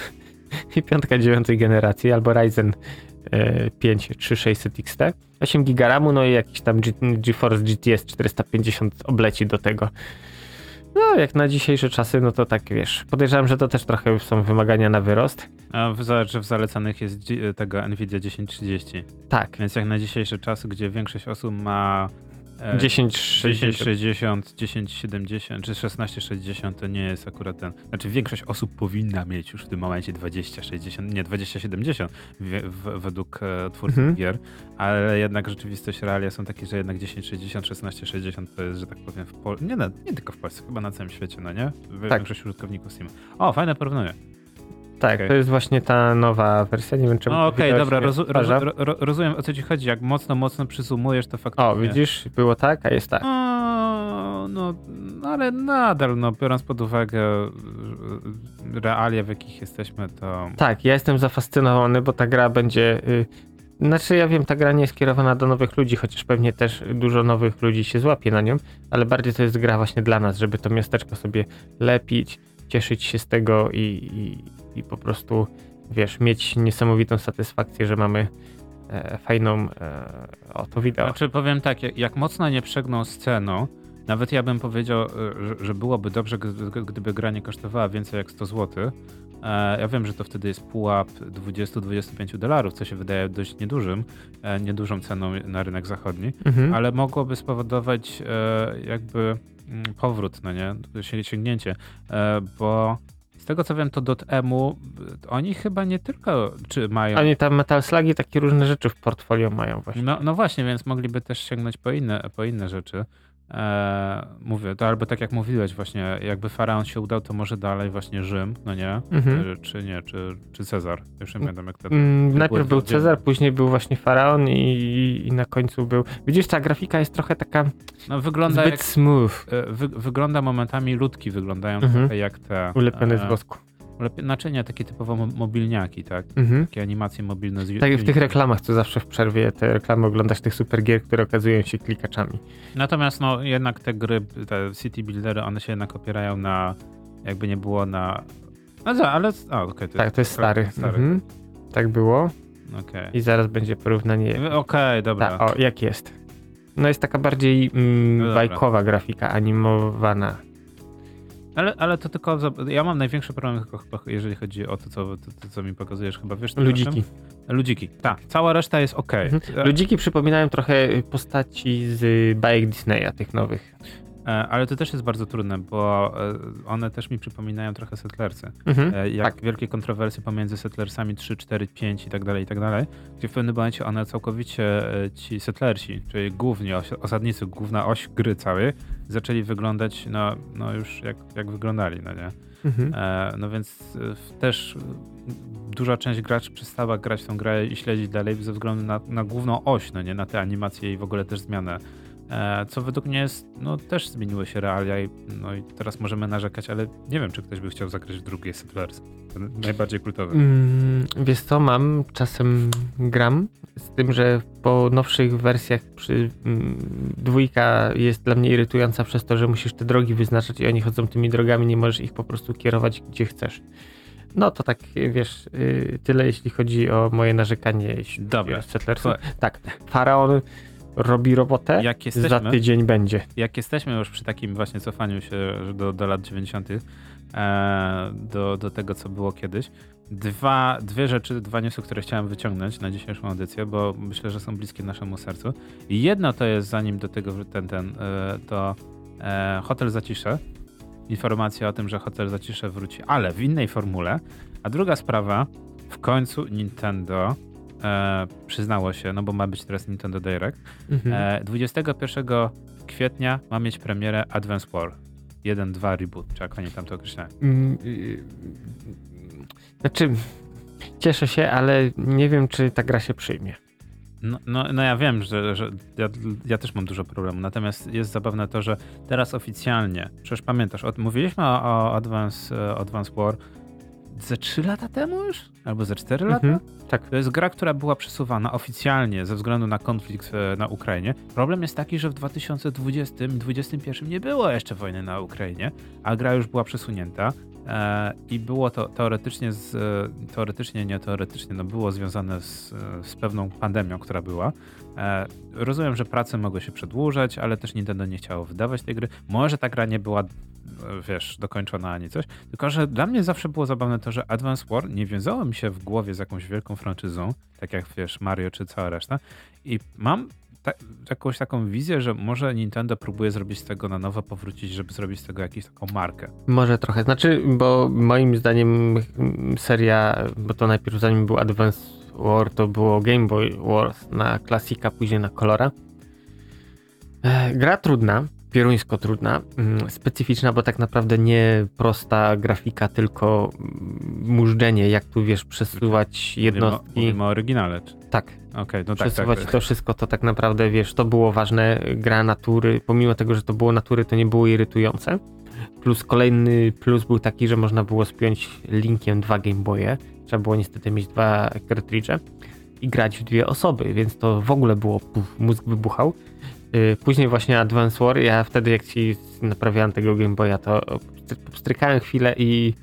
i piątka dziewiątej generacji albo Ryzen 5 3600 XT, 8 GB no i jakiś tam GeForce GTS 450 obleci do tego. No, jak na dzisiejsze czasy, no to tak wiesz. Podejrzewam, że to też trochę są wymagania na wyrost. A w, że w zalecanych jest tego Nvidia 1030. Tak. Więc jak na dzisiejsze czasy, gdzie większość osób ma 1060, 1070 czy 1660 to nie jest akurat ten. Znaczy większość osób powinna mieć już w tym momencie 2060, nie 2070 w, w, według e, twórców mhm. gier, ale jednak rzeczywistość realia są takie, że jednak 1060, 1660 to jest, że tak powiem, w Pol nie, nie tylko w Polsce, chyba na całym świecie, no nie? Tak. Większość użytkowników Steam. O, fajne porównanie. Tak, okay. to jest właśnie ta nowa wersja, nie wiem czemu. Okej, okay, dobra, rozu roz ro rozumiem o co ci chodzi. Jak mocno, mocno przysumujesz, to faktycznie... O, widzisz, było tak, a jest tak. O, no, ale nadal, no, biorąc pod uwagę realia, w jakich jesteśmy, to... Tak, ja jestem zafascynowany, bo ta gra będzie... Y znaczy, ja wiem, ta gra nie jest skierowana do nowych ludzi, chociaż pewnie też dużo nowych ludzi się złapie na nią, ale bardziej to jest gra właśnie dla nas, żeby to miasteczko sobie lepić, cieszyć się z tego i, i, i po prostu, wiesz, mieć niesamowitą satysfakcję, że mamy e, fajną e, oto wideo. Znaczy powiem tak, jak, jak mocno nie przegną sceną, nawet ja bym powiedział, e, że, że byłoby dobrze, gdyby gra nie kosztowała więcej jak 100 zł. E, ja wiem, że to wtedy jest pułap 20-25 dolarów, co się wydaje dość niedużym, e, niedużą ceną na rynek zachodni, mhm. ale mogłoby spowodować jakby mm, powrót, no nie, sięgnięcie, bo tego co wiem, to .emu, oni chyba nie tylko, czy mają... Oni tam Metal Slugi, takie różne rzeczy w portfolio mają właśnie. No, no właśnie, więc mogliby też sięgnąć po inne, po inne rzeczy. Eee, mówię, to albo tak jak mówiłeś właśnie, jakby Faraon się udał, to może dalej właśnie Rzym, no nie? Mhm. Czy, czy nie, czy, czy Cezar? Już nie pamiętam jak to... Mm, najpierw był Cezar, później był właśnie Faraon i, i na końcu był... Widzisz, ta grafika jest trochę taka No wygląda zbyt jak... smooth, e, Wy, wygląda momentami ludki, wyglądają Mhm. trochę jak te... ulepione z e, wosku. Nie, takie typowo mo- mobilniaki, tak? Mhm. Takie animacje mobilne z Tak jak w tych reklamach, co zawsze w przerwie te reklamy oglądasz tych super gier, które okazują się klikaczami. Natomiast no jednak te gry, te city buildery, one się jednak opierają na, jakby nie było na... No za, ale... A, okej, Tak, to jest stary. stary. Mhm. Tak było Okej. i zaraz będzie porównanie. Okej, dobra. Ta, o, jak jest. No jest taka bardziej mm, No bajkowa grafika, animowana. Ale, ale to tylko. Ja mam największy problem, tylko jeżeli chodzi o to, co, to, to, co mi pokazujesz. Chyba wiesz, Ludziki. Ludziki. Tak. Cała reszta jest ok. Mhm. Ludziki przypominają trochę postaci z bajek Disneya, tych nowych. E, Ale to też jest bardzo trudne, bo e, one też mi przypominają trochę settlersy. Mhm. E, Jak Tak. wielkie kontrowersje pomiędzy settlersami 3, 4, 5 i tak dalej, i tak dalej, gdzie w pewnym momencie one całkowicie, e, ci settlersi, czyli głównie osadnicy, główna oś gry całej, zaczęli wyglądać no, no już jak, jak wyglądali, no nie? Mhm. E, no więc e, też duża część graczy przestała grać w tą grę i śledzić dalej ze względu na, na główną oś, no nie, na te animacje i w ogóle też zmianę. E, co według mnie jest, no też zmieniły się realia i, no i teraz możemy narzekać, ale nie wiem, czy ktoś by chciał zagrać w drugie Settlers. Najbardziej kultowy. Mm, wiesz co, mam, czasem gram, z tym, że po nowszych wersjach przy, mm, dwójka jest dla mnie irytująca przez to, że musisz te drogi wyznaczać i oni chodzą tymi drogami, nie możesz ich po prostu kierować gdzie chcesz. No to tak, wiesz, y, tyle jeśli chodzi o moje narzekanie, Dobra. Słuchaj. Tak, Faraon robi robotę, Jak za jesteśmy, tydzień będzie. jak jesteśmy już przy takim właśnie cofaniu się do, do lat 90., e, do, do tego, co było kiedyś, dwa, dwie rzeczy, dwa newsy, które chciałem wyciągnąć na dzisiejszą audycję, bo myślę, że są bliskie naszemu sercu. Jedno to jest, zanim do tego ten, ten, e, to e, Hotel Zacisze. Informacja o tym, że Hotel Zacisze wróci, ale w innej formule. A druga sprawa, w końcu Nintendo e, przyznało się, no bo ma być teraz Nintendo Direct, Mhm. E, 21 kwietnia ma mieć premierę Advance War 1.2 Reboot, czy jak oni tam to określają. Mm, y, Znaczy, cieszę się, ale nie wiem, czy ta gra się przyjmie. No, no, no ja wiem, że, że ja, ja też mam dużo problemów, natomiast jest zabawne to, że teraz oficjalnie, przecież pamiętasz, o, mówiliśmy o, o Advance, e, Advance War ze 3 lata temu już? Albo ze 4 lata? Mhm. Tak. To jest gra, która była przesuwana oficjalnie ze względu na konflikt e, na Ukrainie. Problem jest taki, że w 2020-2021 nie było jeszcze wojny na Ukrainie, a gra już była przesunięta. E, I było to teoretycznie, z, e, teoretycznie, nie teoretycznie, no było związane z, z pewną pandemią, która była. Rozumiem, że prace mogły się przedłużać, ale też Nintendo nie chciało wydawać tej gry. Może ta gra nie była, wiesz, dokończona ani coś. Tylko, że dla mnie zawsze było zabawne to, że Advance War nie wiązało mi się w głowie z jakąś wielką franczyzą, tak jak wiesz, Mario czy cała reszta. I mam ta, jakąś taką wizję, że może Nintendo próbuje zrobić z tego na nowo, powrócić, żeby zrobić z tego jakąś taką markę. Może trochę. Znaczy, bo moim zdaniem seria, bo to najpierw zanim był Advance War, to było Game Boy Wars na klasika, później na kolora. E, Gra trudna, pieruńsko trudna, mm, specyficzna, bo tak naprawdę nie prosta grafika, tylko mm, mużdżenie, jak tu wiesz, przesuwać o, jednostki. mówimy o oryginale. czy- Tak, Okej, no tak, tak. przesuwać tak. to wszystko, to tak naprawdę, wiesz, to było ważne. Gra natury, pomimo tego, że to było natury, to nie było irytujące. Plus kolejny plus był taki, że można było spiąć linkiem dwa Game Boye. Trzeba było niestety mieć dwa cartridge i grać w dwie osoby, więc to w ogóle było, puf, mózg wybuchał. Yy, Później właśnie Advance War, ja wtedy jak ci naprawiałem tego Game Boya, to strykałem chwilę i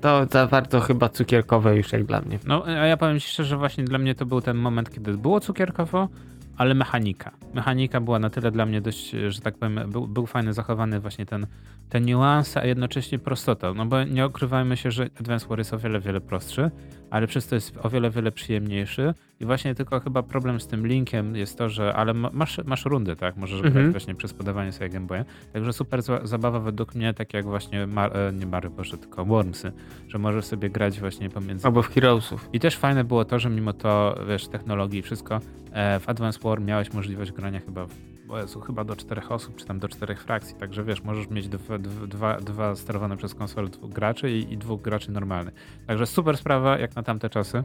to za bardzo chyba cukierkowe już jak dla mnie. No, a ja powiem ci szczerze, właśnie dla mnie to był ten moment, kiedy było cukierkowo, ale mechanika. Mechanika była na tyle dla mnie dość, że tak powiem, był, był fajny zachowany właśnie ten, te niuanse, a jednocześnie prostota. No bo nie ukrywajmy się, że Advance War jest o wiele, wiele prostszy, ale przez to jest o wiele, wiele przyjemniejszy. I właśnie tylko chyba problem z tym linkiem jest to, że ale masz, masz rundy, tak? Możesz mhm. grać właśnie przez podawanie sobie Game Boya. Także super zabawa według mnie, tak jak właśnie, Mar e, nie Mario, Boże, tylko Wormsy, że możesz sobie grać właśnie pomiędzy... Albo w Heroesów. I też fajne było to, że mimo to, wiesz, technologii i wszystko, e, w Advance War miałeś możliwość grania chyba w Jezu, chyba do czterech osób, czy tam do czterech frakcji, także wiesz, możesz mieć dwa, dwa, dwa sterowane przez konsolę graczy i, i dwóch graczy normalnych. Także super sprawa, jak na tamte czasy.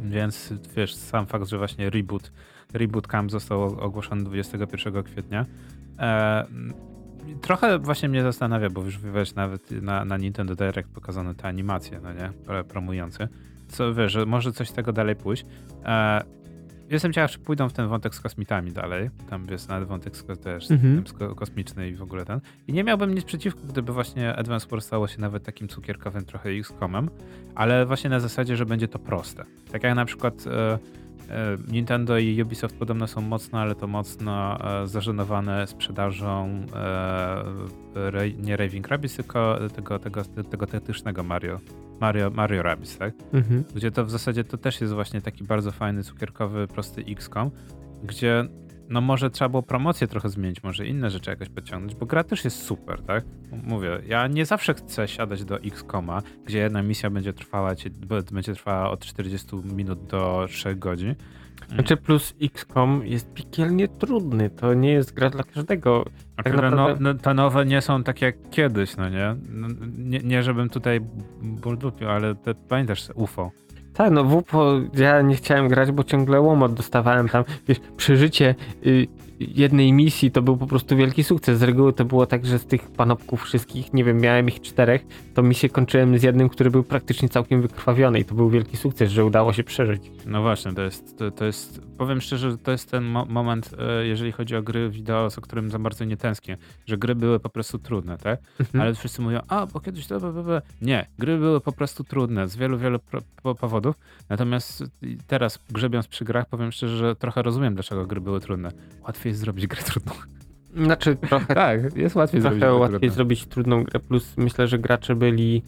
Więc wiesz, sam fakt, że właśnie reboot, reboot camp został ogłoszony 21 kwietnia. E, trochę właśnie mnie zastanawia, bo już wiesz, nawet na, na Nintendo Direct pokazano te animacje, no nie, promujące. Co wiesz, że może coś z tego dalej pójść. E, Jestem ciekaw, czy pójdą w ten wątek z kosmitami dalej. Tam jest nawet wątek też mhm. kosmiczny i w ogóle ten. I nie miałbym nic przeciwko, gdyby właśnie Advance Wars stało się nawet takim cukierkowym trochę X-comem, ale właśnie na zasadzie, że będzie to proste. Tak jak na przykład e, e, Nintendo i Ubisoft podobno są mocno, ale to mocno e, zażenowane sprzedażą e, nie Raving Rabbids, tylko tego, tego, tego tetycznego Mario Mario, Mario Rabbids, tak? Mhm. Gdzie to w zasadzie to też jest właśnie taki bardzo fajny, cukierkowy, prosty XCOM, gdzie no może trzeba było promocję trochę zmienić, może inne rzeczy jakoś podciągnąć, bo gra też jest super, tak? Mówię, ja nie zawsze chcę siadać do XCOMa, gdzie jedna misja będzie trwała, będzie trwała od 40 minut do 3 godzin. Znaczy plus XCOM jest piekielnie trudny, to nie jest gra dla każdego. Tak naprawdę... no, no, te nowe nie są takie jak kiedyś, no nie? No, nie, nie żebym tutaj buldupił, ale te, pamiętasz UFO? Tak, no WUPO ja nie chciałem grać, bo ciągle łomot dostawałem tam. Wiesz, przeżycie y, jednej misji to był po prostu wielki sukces. Z reguły to było tak, że z tych panopków wszystkich, nie wiem, miałem ich czterech, to misję kończyłem z jednym, który był praktycznie całkiem wykrwawiony i to był wielki sukces, że udało się przeżyć. No właśnie, to jest, to, to jest powiem szczerze, to jest ten mo moment, e, jeżeli chodzi o gry wideo, o którym za bardzo nie tęsknię, że gry były po prostu trudne, tak? Mhm. Ale wszyscy mówią, a, bo kiedyś to... Nie, gry były po prostu trudne z wielu, wielu powodów, natomiast teraz grzebiąc przy grach, powiem szczerze, że trochę rozumiem, dlaczego gry były trudne. Łatwiej jest zrobić grę trudną. Znaczy trochę... tak, jest łatwiej trochę zrobić łatwiej trudną. zrobić trudną grę, plus myślę, że gracze byli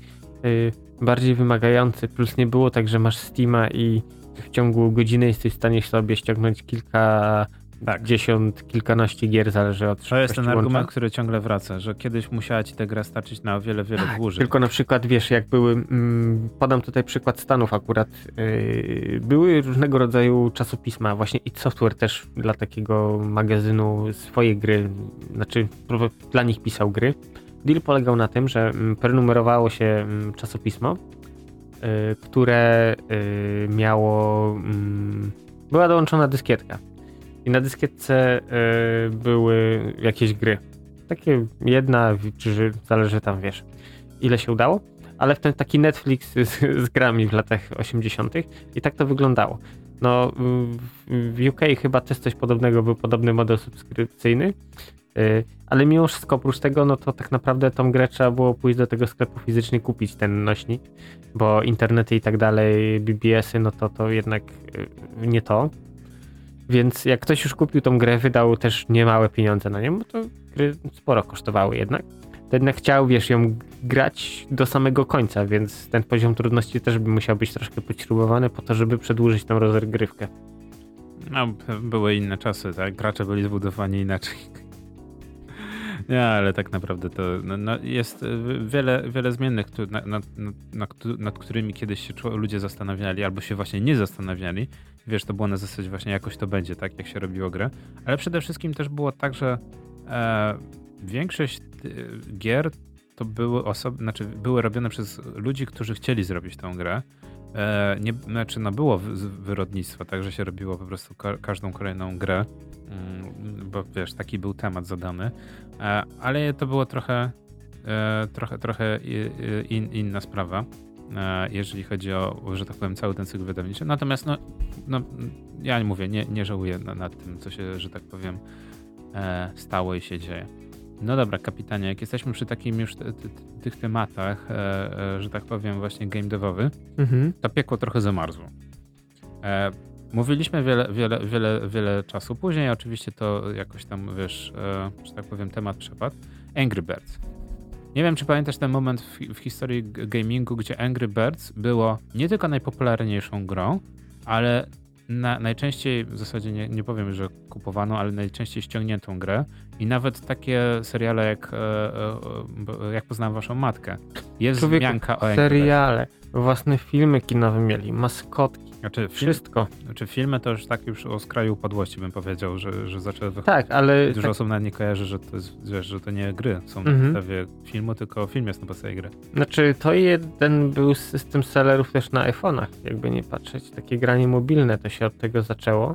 y, bardziej wymagający, plus nie było tak, że masz Steama i w ciągu godziny jesteś w stanie sobie ściągnąć kilka tak. dziesiąt, kilkanaście gier, zależy od To jest ten łącza. argument, który ciągle wraca, że kiedyś musiała ci ta gra starczyć na wiele, wiele tak, dłużej. Tylko na przykład, wiesz, jak były, mm, podam tutaj przykład Stanów akurat, yy, były różnego rodzaju czasopisma, właśnie i Software też dla takiego magazynu swoje gry, znaczy dla nich pisał gry. Deal polegał na tym, że mm, prenumerowało się mm, czasopismo, które yy, miało, mm, była dołączona dyskietka i na dyskietce y, były jakieś gry. Takie jedna, czy zależy tam, wiesz, ile się udało. Ale w ten taki Netflix z, z grami w latach 80. i tak to wyglądało. No, w UK chyba też coś podobnego, był podobny model subskrypcyjny, y, ale mimo wszystko oprócz tego, no to tak naprawdę tą grę trzeba było pójść do tego sklepu fizycznie kupić ten nośnik, bo internety i tak dalej, BBS-y, no to to jednak y, nie to. Więc jak ktoś już kupił tą grę, wydał też niemałe pieniądze na nią, bo to gry sporo kosztowały jednak. To jednak chciał, wiesz, ją grać do samego końca, więc ten poziom trudności też by musiał być troszkę podśrubowany po to, żeby przedłużyć tą rozgrywkę. No, były inne czasy, tak? Gracze byli zbudowani inaczej. Nie, ale tak naprawdę to no, no jest wiele, wiele zmiennych, nad, nad, nad, którymi kiedyś się ludzie zastanawiali, albo się właśnie nie zastanawiali, wiesz, to było na zasadzie właśnie jakoś to będzie, tak, jak się robiło grę. Ale przede wszystkim też było tak, że e, większość e, gier to były osoby, znaczy były robione przez ludzi, którzy chcieli zrobić tę grę. E, nie, znaczy, no było wyrodnictwo, także się robiło po prostu ka każdą kolejną grę, mm, bo wiesz, taki był temat zadany, e, ale to było trochę, e, trochę, trochę in, inna sprawa. E, jeżeli chodzi o, że tak powiem, cały ten cykl wydawniczy. Natomiast, no, no ja mówię, nie, nie żałuję nad tym, co się, że tak powiem, e, stało i się dzieje. No dobra, kapitanie, jak jesteśmy przy takim już te, te, tych tematach, e, że tak powiem, właśnie game devowy, mhm. to piekło trochę zamarzło. Mówiliśmy wiele, wiele, wiele, wiele czasu później, oczywiście to jakoś tam, wiesz, e, że tak powiem, temat przepadł. Angry Birds. Nie wiem, czy pamiętasz ten moment w, w historii gamingu, gdzie Angry Birds było nie tylko najpopularniejszą grą, ale na, najczęściej, w zasadzie nie, nie powiem, że kupowaną, ale najczęściej ściągniętą grę i nawet takie seriale jak, e, e, jak Poznałem Waszą Matkę. Jest Człowieku, wzmianka o Angry seriale, własne filmy kinowe mieli, maskotki, Znaczy, wszystko. znaczy filmy to już tak już o skraju upadłości bym powiedział, że, że zaczęły wychodzić. Tak, ale Dużo tak, osób nawet nie kojarzy, że to, jest, że to nie gry są na Mhm. podstawie filmu, tylko film jest na podstawie gry. znaczy to jeden był system sellerów też na iPhone'ach, jakby nie patrzeć. Takie granie mobilne to się od tego zaczęło.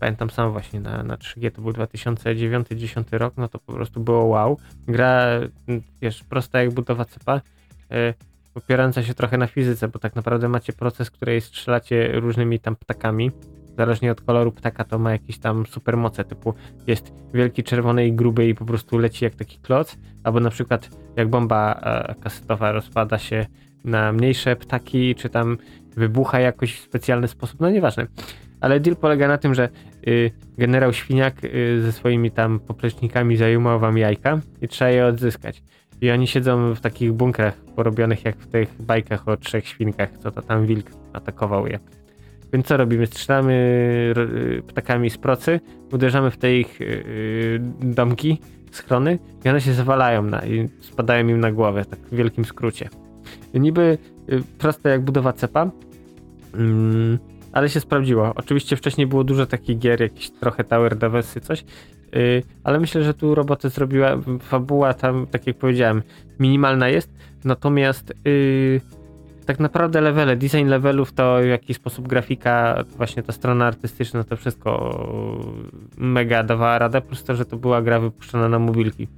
Pamiętam sam właśnie na, na 3G, to był 2009-2010 rok, no to po prostu było wow. Gra, wiesz, prosta jak budowa cepa, y, opierająca się trochę na fizyce, bo tak naprawdę macie proces, której strzelacie różnymi tam ptakami. Zależnie od koloru ptaka to ma jakieś tam supermoce, typu jest wielki, czerwony i gruby i po prostu leci jak taki kloc, albo na przykład jak bomba e, kasetowa rozpada się na mniejsze ptaki, czy tam wybucha jakoś w specjalny sposób, no nieważne. Ale deal polega na tym, że y, generał Świniak y, ze swoimi tam poplecznikami zajmował wam jajka i trzeba je odzyskać. I oni siedzą w takich bunkrach porobionych jak w tych bajkach o trzech świnkach, co to tam wilk atakował je. Więc co robimy? Strzelamy y, ptakami z procy, uderzamy w te ich y, y, domki, schrony i one się zawalają na, i spadają im na głowę, tak w wielkim skrócie. Niby proste jak budowa cepa, mm, ale się sprawdziło. Oczywiście wcześniej było dużo takich gier, jakieś trochę Tower Defensy, coś, ale myślę, że tu robotę zrobiła, fabuła tam, tak jak powiedziałem, minimalna jest, natomiast y, tak naprawdę levele, design levelów to w jaki sposób grafika, właśnie ta strona artystyczna, to wszystko mega dawała radę, plus to, że to była gra wypuszczona na mobilki.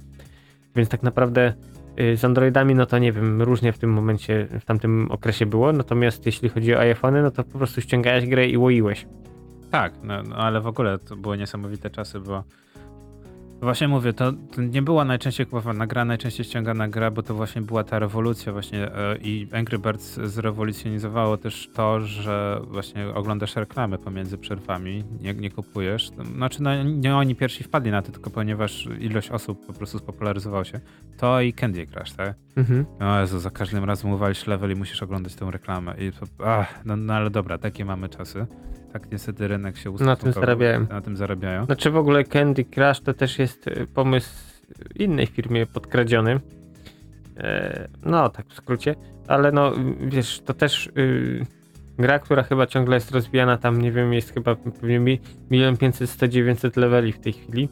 Więc tak naprawdę y, z Androidami, no to nie wiem, różnie w tym momencie, w tamtym okresie było, natomiast jeśli chodzi o iPhony, no to po prostu ściągałeś grę i łoiłeś. Tak, no, no ale w ogóle to były niesamowite czasy, bo właśnie mówię, to, to nie była najczęściej kupowana gra, najczęściej ściągana gra, bo to właśnie była ta rewolucja właśnie e, i Angry Birds zrewolucjonizowało też to, że właśnie oglądasz reklamy pomiędzy przerwami, nie, nie kupujesz. Znaczy no, nie oni pierwsi wpadli na to, tylko ponieważ ilość osób po prostu spopularyzowało się. To i Candy Crush, tak? Mhm. O Jezu, za każdym razem uwalisz level i musisz oglądać tę reklamę. I to, ach, no, no ale dobra, takie mamy czasy. Tak niestety rynek się Na tym ustosunkował. zarabiają. Na tym zarabiają. Znaczy w ogóle Candy Crush to też jest y, pomysł innej firmie podkradziony. E, no, tak w skrócie. Ale no, wiesz, to też y, gra, która chyba ciągle jest rozwijana tam, nie wiem, jest chyba pewnie mi- 1 500 100 900 leveli w tej chwili.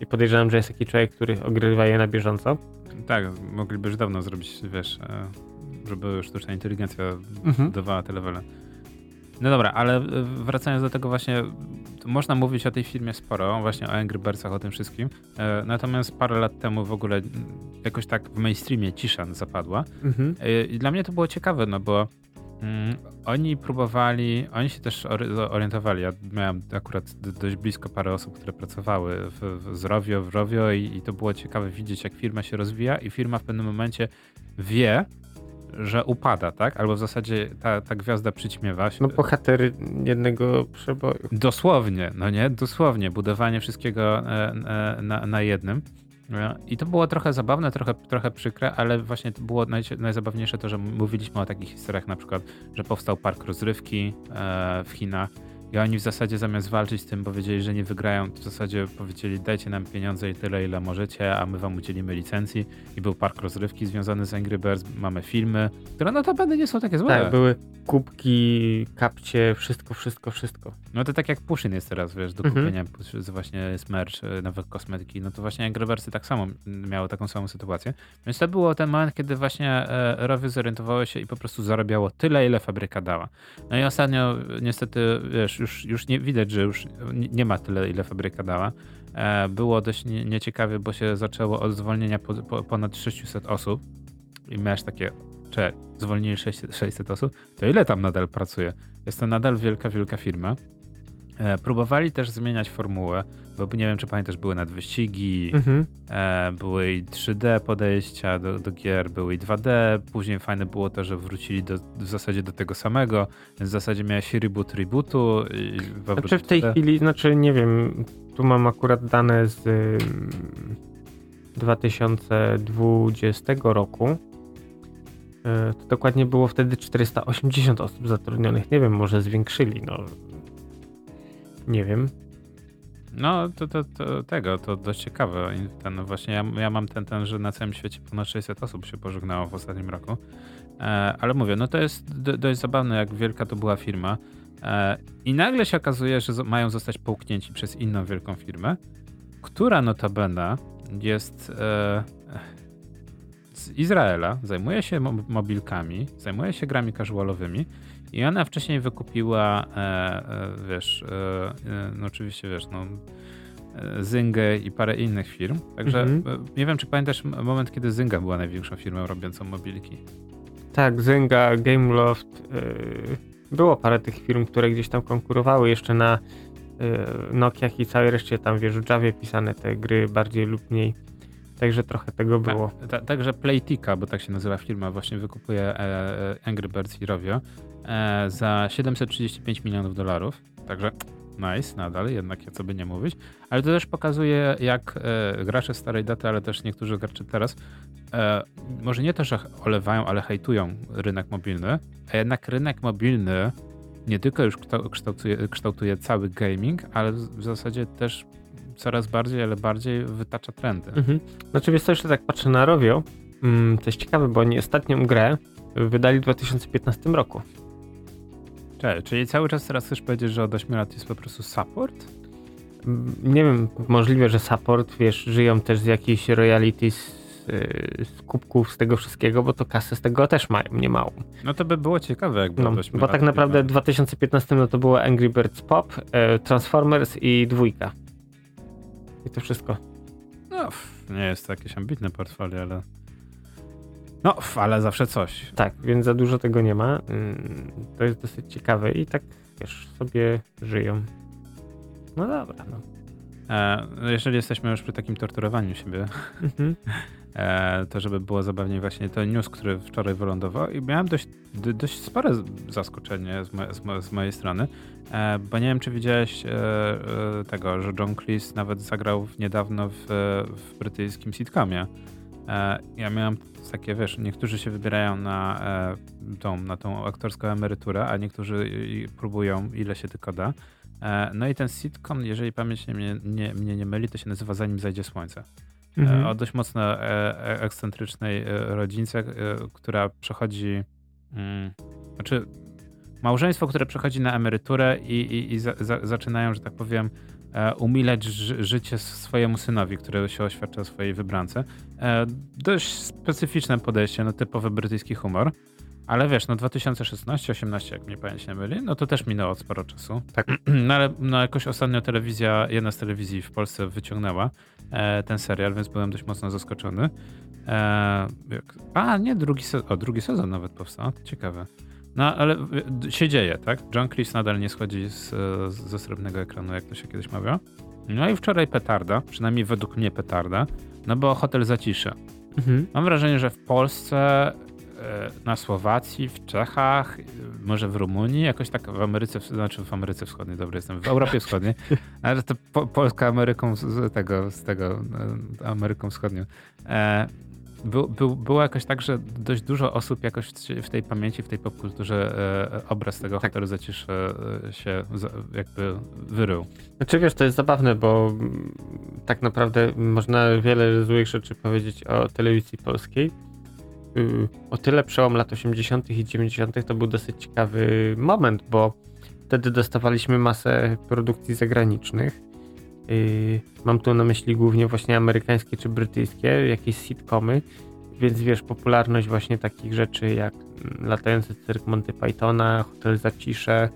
I podejrzewam, że jest taki człowiek, który ogrywa je na bieżąco. Tak, mogliby już dawno zrobić, wiesz, e, żeby sztuczna inteligencja Mhm. dawała te levele. No dobra, ale e, wracając do tego właśnie, można mówić o tej filmie sporo, właśnie o Angry Birdsach, o tym wszystkim. E, Natomiast parę lat temu w ogóle jakoś tak w mainstreamie cisza zapadła. Mhm. E, I dla mnie to było ciekawe, no bo mm, oni próbowali, oni się też ory- orientowali. Ja miałem akurat dość blisko parę osób, które pracowały w, w, z Rovio, w Rovio i, i to było ciekawe widzieć, jak firma się rozwija i firma w pewnym momencie wie, że upada, tak? Albo w zasadzie ta, ta gwiazda przyćmiewa się. No bohater jednego przeboju. Dosłownie, no nie? Dosłownie. Budowanie wszystkiego e, e, na, na jednym. E, I to było trochę zabawne, trochę, trochę przykre, ale właśnie to było naj, najzabawniejsze to, że mówiliśmy o takich historiach, na przykład, że powstał park rozrywki e, w Chinach i oni w zasadzie zamiast walczyć z tym, powiedzieli, że nie wygrają, to w zasadzie powiedzieli dajcie nam pieniądze i tyle, ile możecie, a my wam udzielimy licencji. I był park rozrywki związany z Angry Birds, mamy filmy, które notabene nie są takie złe. Tak, były kubki, kapcie, wszystko, wszystko, wszystko. No to tak jak Pushyn jest teraz, wiesz, do Mhm. kupienia właśnie jest merch, e, nowych kosmetyki, no to właśnie Angry Birdsy tak samo miały taką samą sytuację. Więc to było ten moment, kiedy właśnie e, Rowy zorientowało się i po prostu zarabiało tyle, ile fabryka dała. No i ostatnio niestety, wiesz, już, już nie widać, że już nie, ma tyle, ile fabryka dała. E, było dość nie, nieciekawie, bo się zaczęło od zwolnienia po, po, ponad 600 osób i miałeś takie, czy zwolnili 600, 600 osób, to ile tam nadal pracuje? Jest to nadal wielka, wielka firma. E, próbowali też zmieniać formułę, bo nie wiem, czy pamiętasz, były nadwyścigi, Mhm. e, były i 3D podejścia do, do gier, były i 2D. Później fajne było to, że wrócili do, w zasadzie do tego samego, w zasadzie miałeś reboot rebootu. I Znaczy w tej 2D. chwili, znaczy nie wiem, tu mam akurat dane z ym, 2020 roku. E, To dokładnie było wtedy 480 osób zatrudnionych. Nie wiem, może zwiększyli, no. Nie wiem. No, to, to, to tego, to dość ciekawe. Ten, właśnie ja, ja mam ten, ten, że na całym świecie ponad 600 osób się pożegnało w ostatnim roku. E, ale mówię, no to jest do, dość zabawne, jak wielka to była firma. E, I nagle się okazuje, że mają zostać połknięci przez inną wielką firmę, która notabene jest e, z Izraela, zajmuje się mo- mobilkami, zajmuje się grami casualowymi i ona wcześniej wykupiła, e, e, wiesz, e, no oczywiście, wiesz, no, Zyngę i parę innych firm. Także Mhm. nie wiem, czy pamiętasz moment, kiedy Zynga była największą firmą robiącą mobilki. Tak, Zynga, Gameloft. Było parę tych firm, które gdzieś tam konkurowały jeszcze na Nokiach i całej reszcie tam, wiesz, w Javie pisane te gry bardziej lub mniej. Także trochę tego było. Ta, ta, także Playtika, bo tak się nazywa firma, właśnie wykupuje e, Angry Birds i Rovio za 735 milionów dolarów. Także nice, nadal, jednak co by nie mówić. Ale to też pokazuje, jak e, gracze starej daty, ale też niektórzy gracze teraz, e, może nie to, że olewają, ale hejtują rynek mobilny, a jednak rynek mobilny nie tylko już kształ- kształtuje, kształtuje cały gaming, ale w zasadzie też coraz bardziej, ale bardziej wytacza trendy. Mhm. Znaczy, wiesz co, jeszcze tak patrzę na Rovio. Mm, to jest ciekawe, bo oni ostatnią grę wydali w 2015 roku. Cześć, czyli cały czas teraz chcesz powiedzieć, że od 8 lat jest po prostu support? Mm, Nie wiem, możliwe, że support, wiesz, żyją też z jakichś royalties, yy, z kubków, z tego wszystkiego, bo to kasę z tego też mają, nie małą. No to by było ciekawe, jakby No, od 8 bo tak naprawdę w byli- 2015 no to było Angry Birds Pop, e, Transformers i dwójka. I to wszystko. No, nie jest to jakieś ambitne portfolio, ale... No, ale zawsze coś. Tak, więc za dużo tego nie ma. Ym, To jest dosyć ciekawe i tak, wiesz, sobie żyją. No dobra, no. E, no jeżeli jesteśmy już przy takim torturowaniu siebie, Mhm. e, to żeby było zabawniej właśnie to news, który wczoraj wylądował i miałem dość, dość spore zaskoczenie z, mo- z, mo- z mojej strony, e, bo nie wiem, czy widziałeś tego, że John Cleese nawet zagrał niedawno w, w brytyjskim sitcomie. E, ja miałem takie, wiesz, niektórzy się wybierają na, e, tą, na tą aktorską emeryturę, a niektórzy próbują ile się tylko da. E, no i ten sitcom, jeżeli pamięć nie, mnie, nie, mnie nie myli, to się nazywa Zanim zajdzie słońce. Mhm. O dość mocno ekscentrycznej rodzince, która przechodzi, mm, znaczy małżeństwo, które przechodzi na emeryturę i, i, i za, za, zaczynają, że tak powiem, umilać ży, życie swojemu synowi, który się oświadcza o swojej wybrance. E, dość specyficzne podejście, no typowy brytyjski humor. Ale wiesz, no 2016-18, jak mnie pamięć nie myli, no to też minęło sporo czasu. Tak. No ale no jakoś ostatnio telewizja, jedna z telewizji w Polsce wyciągnęła e, ten serial, więc byłem dość mocno zaskoczony. E, a, nie, drugi sezon, o, drugi sezon nawet powstał, ciekawe. No, ale się dzieje, tak? John Cleese nadal nie schodzi z, ze srebrnego ekranu, jak to się kiedyś mawiało. No i wczoraj petarda, przynajmniej według mnie petarda, no bo hotel zaciszy. Mhm. Mam wrażenie, że w Polsce, e, na Słowacji, w Czechach, e, może w Rumunii, jakoś tak w Ameryce, znaczy w Ameryce Wschodniej, dobry jestem, w Europie Wschodniej, ale to po, Polska Ameryką z, tego, z tego, e, Ameryką Wschodnią. E, był, był, było jakoś tak, że dość dużo osób jakoś w tej pamięci, w tej popkulturze e, obraz tego Tak. zaciszy e, się za, jakby wyrył. Znaczy wiesz, to jest zabawne, bo tak naprawdę można wiele złych rzeczy powiedzieć o telewizji polskiej. Y, O tyle przełom lat 80. i 90. to był dosyć ciekawy moment, bo wtedy dostawaliśmy masę produkcji zagranicznych. Y, Mam tu na myśli głównie właśnie amerykańskie czy brytyjskie, jakieś sitcomy, więc wiesz, popularność właśnie takich rzeczy jak mm, latający cyrk Monty Pythona, Hotel Zacisze,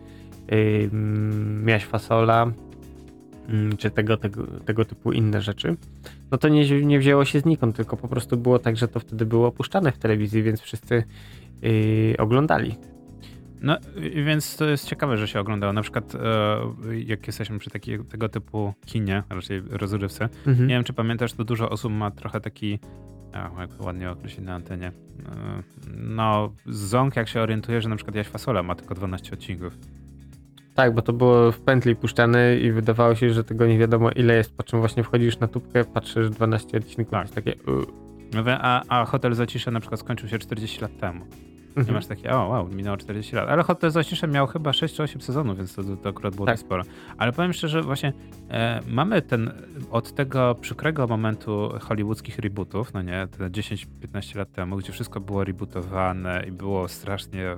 yy, Miaś Fasola, mm, czy tego, tego, tego typu inne rzeczy, no to nie, nie wzięło się znikąd, tylko po prostu było tak, że to wtedy było opuszczane w telewizji, więc wszyscy yy, oglądali. No więc to jest ciekawe, że się oglądało. Na przykład e, jak jesteśmy przy takiej, tego typu kinie, raczej rozrywce, Mhm. nie wiem czy pamiętasz, to dużo osób ma trochę taki, a, jak ładnie określić na antenie, e, no ząg jak się orientuje, że na przykład Jaś Fasola ma tylko 12 odcinków. Tak, bo to było w pętli puszczane i wydawało się, że tego nie wiadomo ile jest, po czym właśnie wchodzisz na tubkę, patrzysz 12 odcinków, Tak. takie... A, a Hotel Zacisze na przykład skończył się 40 lat temu. Nie mhm. masz takie, o wow, minęło 40 lat. Ale Hotel Zacisze miał chyba 6 czy 8 sezonów, więc to, to akurat było Tak. tak sporo. Ale powiem szczerze, właśnie e, mamy ten, od tego przykrego momentu hollywoodzkich rebootów, no nie, te 10-15 lat temu, gdzie wszystko było rebootowane i było strasznie...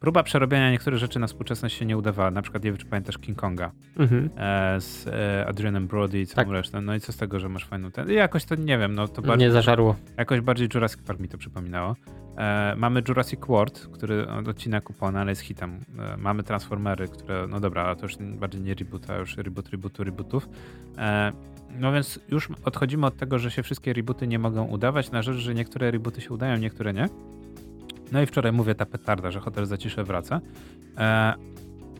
Próba przerobienia niektórych rzeczy na współczesność się nie udawała. Na przykład, nie wiem, czy pamiętasz King Konga Mhm. e, z e, Adrianem Brody i całą Tak. resztą. No i co z tego, że masz fajną ten... Jakoś to nie wiem, no to bardzo... Nie zażarło. Jakoś bardziej Jurassic Park mi to przypominało. E, mamy Jurassic World, który odcina kupony, ale jest hitem. Mamy Transformery, które, no dobra, ale to już bardziej nie reboot, a już reboot, rebootu, rebootów. No więc już odchodzimy od tego, że się wszystkie rebooty nie mogą udawać, na rzecz, że niektóre rebooty się udają, niektóre nie. No i wczoraj mówię ta petarda, że Hotel Zacisze wraca. E,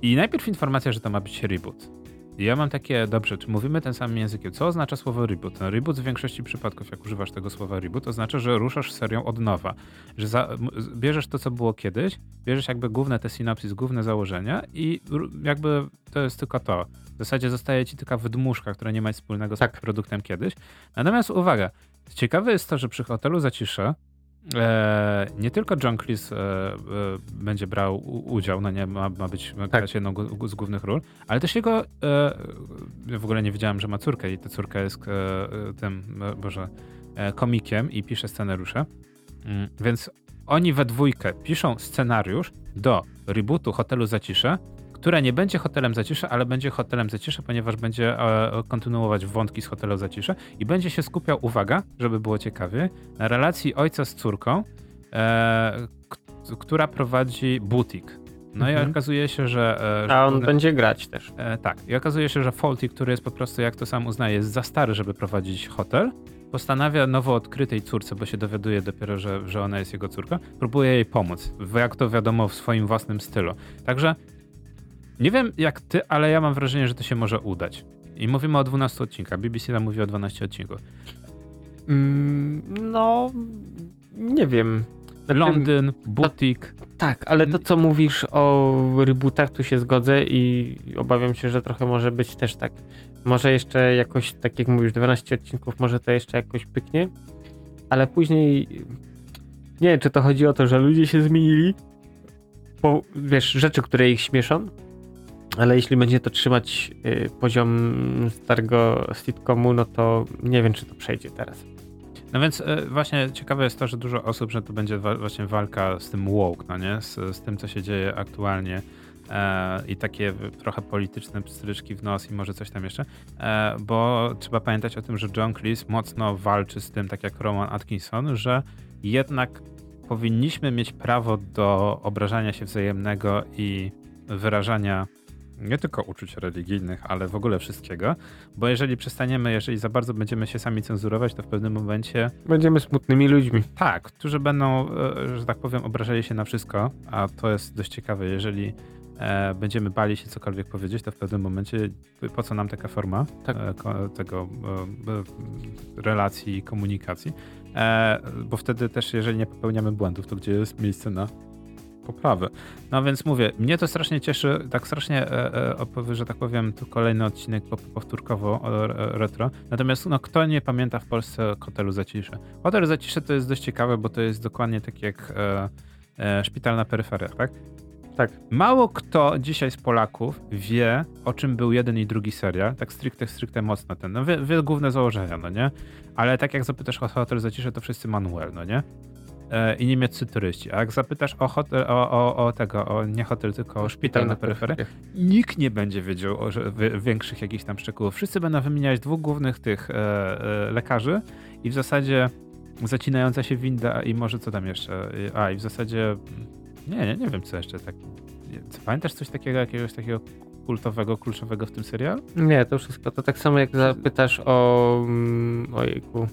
I najpierw informacja, że to ma być reboot. I ja mam takie, dobrze, czy mówimy tym samym językiem? Co oznacza słowo reboot? No, reboot w większości przypadków, jak używasz tego słowa reboot, oznacza, że ruszasz serią od nowa. Że za, bierzesz to, co było kiedyś, bierzesz jakby główne te synopsis, główne założenia i jakby to jest tylko to. W zasadzie zostaje ci taka wydmuszka, która nie ma nic wspólnego z Tak. produktem kiedyś. Natomiast uwaga, ciekawe jest to, że przy hotelu Zacisze E, nie tylko John Cleese e, e, będzie brał u- udział, no nie, ma, ma być, ma grać jedną z głównych ról, ale też jego, e, ja w ogóle nie wiedziałem, że ma córkę i ta córka jest e, e, tym, boże, komikiem i pisze scenariusze, mm, więc oni we dwójkę piszą scenariusz do rebootu Hotelu Zacisze, które nie będzie Hotelem Zacisze, ale będzie Hotelem Zacisze, ponieważ będzie e, kontynuować wątki z Hotelu Zacisze i będzie się skupiał, uwaga, żeby było ciekawie, na relacji ojca z córką, e, która prowadzi butik. No Mhm. i okazuje się, że... e, że A on będzie grać też. E, tak. I okazuje się, że Faulty, który jest po prostu, jak to sam uznaje, jest za stary, żeby prowadzić hotel, postanawia nowo odkrytej córce, bo się dowiaduje dopiero, że, że ona jest jego córka, próbuje jej pomóc, jak to wiadomo, w swoim własnym stylu. Także nie wiem jak ty, ale ja mam wrażenie, że to się może udać. I mówimy o 12 odcinkach. BBC nam mówi o 12 odcinków. Mm, no, nie wiem. Znaczy, Londyn, butik. Tak, ale to co mówisz o rebootach, tu się zgodzę i obawiam się, że trochę może być też tak. Może jeszcze jakoś, tak jak mówisz, 12 odcinków, może to jeszcze jakoś pyknie, ale później nie wiem, czy to chodzi o to, że ludzie się zmienili, bo wiesz, rzeczy, które ich śmieszą, ale jeśli będzie to trzymać y, poziom starego sitcomu, no to nie wiem, czy to przejdzie teraz. No więc e, właśnie ciekawe jest to, że dużo osób, że to będzie wa- właśnie walka z tym woke, no nie? Z, z tym, co się dzieje aktualnie e, i takie trochę polityczne pstryczki w nos i może coś tam jeszcze, e, bo trzeba pamiętać o tym, że John Cleese mocno walczy z tym, tak jak Roman Atkinson, że jednak powinniśmy mieć prawo do obrażania się wzajemnego i wyrażania nie tylko uczuć religijnych, ale w ogóle wszystkiego, bo jeżeli przestaniemy, jeżeli za bardzo będziemy się sami cenzurować, to w pewnym momencie Będziemy smutnymi ludźmi. tak, którzy będą, e, że tak powiem, obrażali się na wszystko, a to jest dość ciekawe, jeżeli e, będziemy bali się cokolwiek powiedzieć, to w pewnym momencie po co nam taka forma Tak. e, tego relacji i komunikacji, bo wtedy też, jeżeli nie popełniamy błędów, to gdzie jest miejsce na poprawę. No więc mówię, mnie to strasznie cieszy, tak strasznie e, e, że tak powiem, tu kolejny odcinek po- powtórkowo e, retro. Natomiast no, kto nie pamięta w Polsce hotelu Zacisze? Hotel Zacisze to jest dość ciekawe, bo to jest dokładnie tak jak szpital na peryferiach, tak? Tak. Mało kto dzisiaj z Polaków wie, o czym był jeden i drugi serial, tak stricte, stricte mocno ten, no wie, wie główne założenia, no nie? Ale tak jak zapytasz o Hotel Zacisze, to wszyscy manuel, no nie? E, I niemieccy turyści. A jak zapytasz o hotel, o, o, o tego, o nie hotel, tylko o szpital na peryferiach, nikt nie będzie wiedział o większych jakichś tam szczegółów. Wszyscy będą wymieniać dwóch głównych tych e, e, lekarzy i w zasadzie zacinająca się winda i może co tam jeszcze. A i w zasadzie nie, nie, nie wiem co jeszcze tak. Pamiętasz coś takiego, jakiegoś takiego kultowego, kluczowego w tym serialu? Nie, to wszystko. To tak samo jak zapytasz o. mm, Ojejku.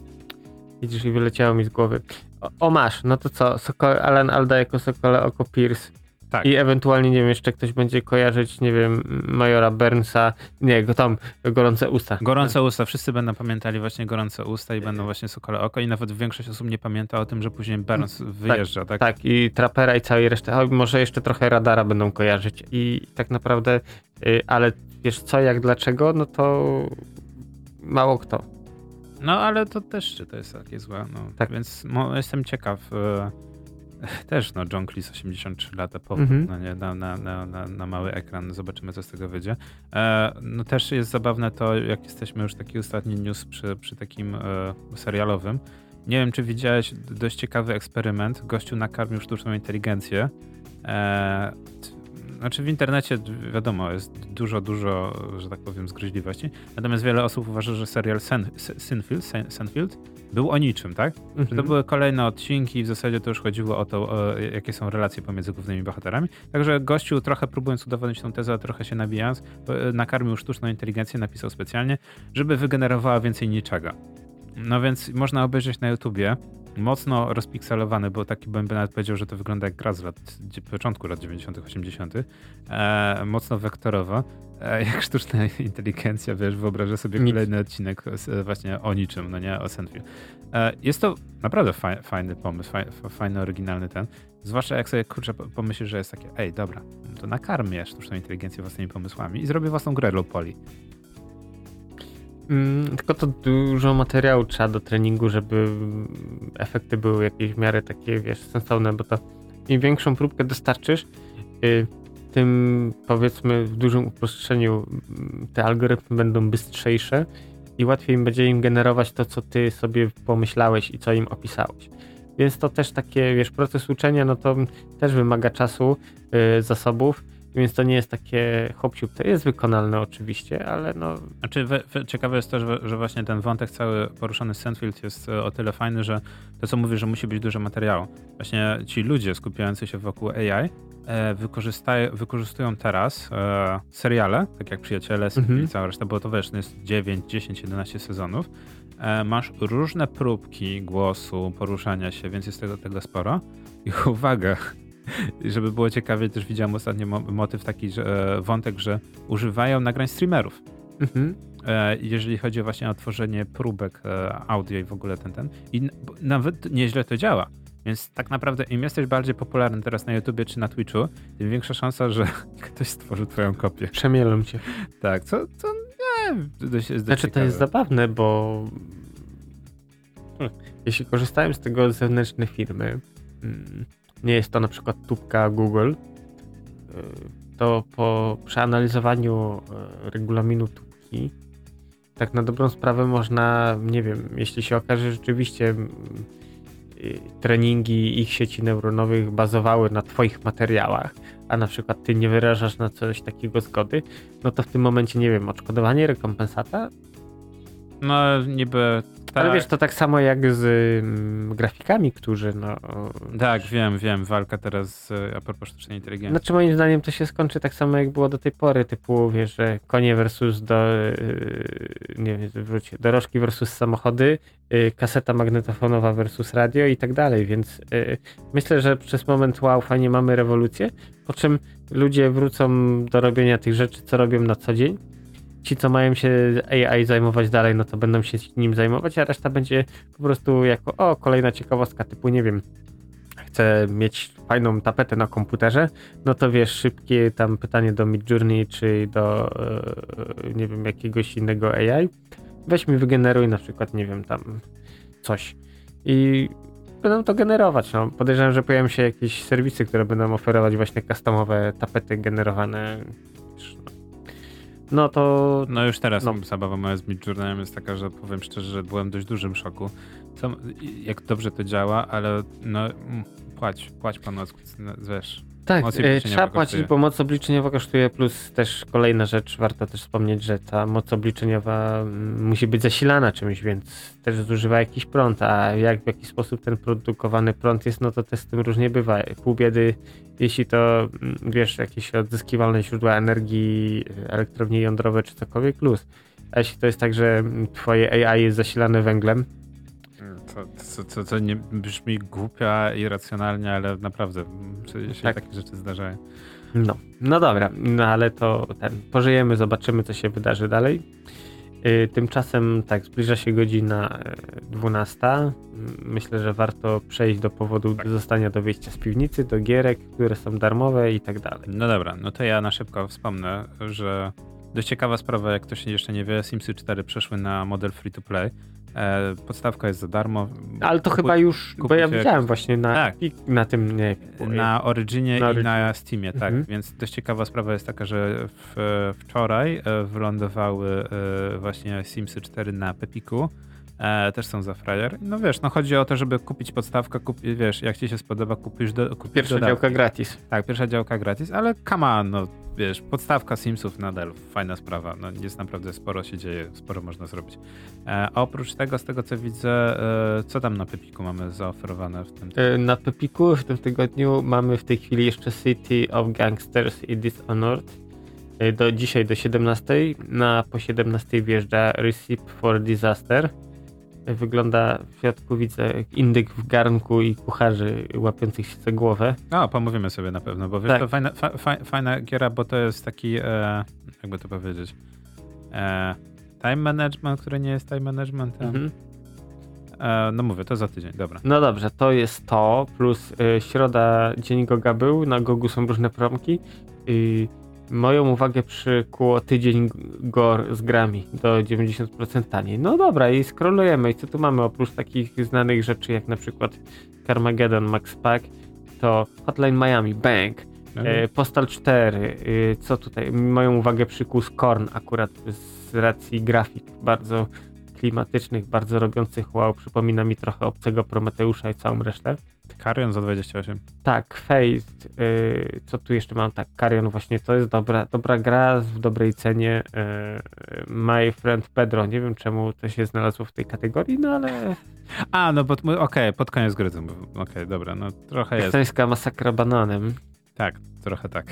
Widzisz, i wyleciało mi z głowy. O, o masz, no to co? Soko, Alan Alda jako Sokole Oko Pierce. Tak. I ewentualnie, nie wiem, jeszcze ktoś będzie kojarzyć, nie wiem, Majora Burnsa, nie, go tam, Gorące Usta. Gorące Usta, wszyscy będą pamiętali właśnie Gorące Usta i będą właśnie Sokole Oko i nawet większość osób nie pamięta o tym, że później Burns tak, wyjeżdża, tak? Tak, i Trapera i całej reszty, a może jeszcze trochę Radara będą kojarzyć i tak naprawdę, y, ale wiesz co, jak, dlaczego, no to mało kto. No, ale to też czy to jest takie złe, no. Tak. Więc no, jestem ciekaw, y, też no John Cleese 83 lata po mhm. no nie, na, na, na, na, mały ekran, zobaczymy co z tego wyjdzie. E, no też jest zabawne to, jak jesteśmy już taki ostatni news przy, przy takim e, serialowym. Nie wiem, czy widziałeś dość ciekawy eksperyment. Gościu nakarmił sztuczną inteligencję. E, znaczy w internecie wiadomo, jest dużo, dużo, że tak powiem, zgryźliwości. Natomiast wiele osób uważa, że serial Sen, Senfield, Senfield był o niczym, tak? To mhm. były kolejne odcinki i w zasadzie to już chodziło o to, o jakie są relacje pomiędzy głównymi bohaterami. Także gościu trochę próbując udowodnić tą tezę, trochę się nabijając, nakarmił sztuczną inteligencję, napisał specjalnie, żeby wygenerowała więcej niczego. No więc można obejrzeć na YouTubie mocno rozpikselowany, bo taki bym nawet powiedział, że to wygląda jak gra z lat, początku lat 90., 80., e, mocno wektorowo. E, jak sztuczna inteligencja, wiesz, wyobrażę sobie Nic. kolejny odcinek właśnie o niczym, no nie, o Sandfield. E, jest to naprawdę faj, fajny pomysł, faj, fajny, oryginalny ten. Zwłaszcza jak sobie, kurczę, pomyślisz, że jest takie, ej, dobra, to nakarmię sztuczną inteligencję własnymi pomysłami i zrobię własną grę poly. Mm, tylko to dużo materiału trzeba do treningu, żeby efekty były jakieś w miarę takie, wiesz, sensowne, bo to im większą próbkę dostarczysz, y, tym powiedzmy w dużym uproszczeniu mm, te algorytmy będą bystrzejsze i łatwiej będzie im generować to, co ty sobie pomyślałeś i co im opisałeś. Więc to też takie, wiesz, proces uczenia, no to też wymaga czasu, yy, zasobów więc to nie jest takie hop To jest wykonalne oczywiście, ale no... Znaczy we, we, ciekawe jest też, że właśnie ten wątek cały poruszany z Sandfield jest e, o tyle fajny, że to co mówisz, że musi być dużo materiału. Właśnie ci ludzie skupiający się wokół AI e, wykorzystują teraz e, seriale, tak jak Przyjaciele, Sandfield mhm. cała reszta, bo to wiesz, to jest 9, 10, 11 sezonów. E, masz różne próbki głosu, poruszania się, więc jest tego, tego sporo. I uwaga, żeby było ciekawie, też widziałem ostatnio motyw taki, że e, wątek, że używają nagrań streamerów. Mhm. E, jeżeli chodzi właśnie o tworzenie próbek e, audio i w ogóle ten, ten. I nawet nieźle to działa. Więc tak naprawdę im jesteś bardziej popularny teraz na YouTubie czy na Twitchu, tym większa szansa, że ktoś stworzy twoją kopię. Przemielą cię. Tak, co, co nie, dość, jest Znaczy to jest zabawne, bo jeśli korzystałem z tego zewnętrzne firmy, hmm, nie jest to na przykład tubka Google, y, to po przeanalizowaniu y, regulaminu tubki, tak na dobrą sprawę można, nie wiem, jeśli się okaże że rzeczywiście y, treningi ich sieci neuronowych bazowały na twoich materiałach, a na przykład ty nie wyrażasz na coś takiego zgody, no to w tym momencie, nie wiem, odszkodowanie, rekompensata? No niby tak. Ale wiesz, to tak samo jak z mm, grafikami, którzy no... Tak, wiem, wiem. Walka teraz a propos sztucznej inteligencji. Znaczy moim zdaniem to się skończy tak samo jak było do tej pory, typu wiesz, że konie versus do... Yy, nie wiem, wróć, dorożki versus samochody, yy, kaseta magnetofonowa versus radio i tak dalej, więc myślę, że przez moment wow, fajnie mamy rewolucję, po czym ludzie wrócą do robienia tych rzeczy, co robią na co dzień ci, co mają się AI zajmować dalej, no to będą się nim zajmować, a reszta będzie po prostu jako, o, kolejna ciekawostka, typu, nie wiem, chcę mieć fajną tapetę na komputerze, no to wiesz, szybkie tam pytanie do Midjourney, czy do, e, nie wiem, jakiegoś innego AI, weź mi wygeneruj na przykład, nie wiem, tam coś i będą to generować. No. Podejrzewam, że pojawią się jakieś serwisy, które będą oferować właśnie customowe tapety generowane no to... No już teraz no. zabawa moja z Midjourneyem jest taka, że powiem szczerze, że byłem dość dużym szoku. Co, jak dobrze to działa, ale no mm, płać, płać pan wiesz. Tak, e, trzeba płacić, bo moc obliczeniowa kosztuje, plus też kolejna rzecz, warto też wspomnieć, że ta moc obliczeniowa mm, musi być zasilana czymś, więc też zużywa jakiś prąd, a jak w jaki sposób ten produkowany prąd jest, no to też z tym różnie bywa. Pół biedy, jeśli to, mm, wiesz, jakieś odzyskiwalne źródła energii, elektrownie jądrowe czy cokolwiek, plus. A jeśli to jest tak, że twoje AI jest zasilane węglem, To, to, to, to nie brzmi głupia, irracjonalnie, ale naprawdę się Tak. takie rzeczy zdarzają. No, no dobra, no ale to ten, pożyjemy, zobaczymy, co się wydarzy dalej. Yy, Tymczasem tak, zbliża się godzina e, 12. Mm, Myślę, że warto przejść do powodu Tak. zostania do wyjścia z piwnicy, do gierek, które są darmowe i tak dalej. No dobra, no to ja na szybko wspomnę, że dość ciekawa sprawa, jak ktoś jeszcze nie wie, Simsy 4 przeszły na model free to play. E, podstawka jest za darmo. Ale to Kupuj- chyba już, bo ja widziałem właśnie na, Tak. na tym, nie Na Originie Na i na Steamie, tak. Mhm. Więc dość ciekawa sprawa jest taka, że w, wczoraj e, wylądowały e, właśnie Simsy 4 na Pepiku. E, też są za frajer. No wiesz, no chodzi o to, żeby kupić podstawkę, kupi, wiesz, jak ci się spodoba, kupisz, do, kupisz Pierwsza dodatki. działka gratis. Tak, pierwsza działka gratis, ale on, no wiesz, podstawka Simsów nadal, fajna sprawa, no jest naprawdę sporo się dzieje, sporo można zrobić. E, oprócz tego, z tego co widzę, e, co tam na Pepiku mamy zaoferowane w tym? E, Na Pepiku w tym tygodniu mamy w tej chwili jeszcze City of Gangsters i Dishonored. E, Do, dzisiaj do 17. Na po 17 wjeżdża Recipe for Disaster. E, Wygląda w środku widzę indyk w garnku i kucharzy łapiących się za głowę. No, pomówimy sobie na pewno, bo wiesz, Tak. to fajna, fa, fa, fajna giera, bo to jest taki, e, jakby to powiedzieć, e, time management, który nie jest time managementem. Mhm. E, no mówię, to za tydzień, dobra. No dobrze, to jest to, plus y, środa dzień Goga był, na Gogu są różne promki. Y, moją uwagę przykuło tydzień Gor z grami do 90% taniej. No dobra, i scrollujemy. I co tu mamy oprócz takich znanych rzeczy jak na przykład Carmageddon Max Pack, to Hotline Miami, Bank, e, Postal 4, y, co tutaj? Moją uwagę przykuł Scorn akurat z racji grafik bardzo klimatycznych, bardzo robiących wow. Przypomina mi trochę obcego Prometeusza i całą resztę. Carrion za 28. Tak, Faced, y, co tu jeszcze mam? Tak, Carrion właśnie, to jest dobra, dobra gra w dobrej cenie. y, My Friend Pedro, nie wiem czemu to się znalazło w tej kategorii, no ale A, no bo okej, pod koniec gry to. Okej, dobra, no trochę jest. estońska masakra bananem. Tak, trochę tak.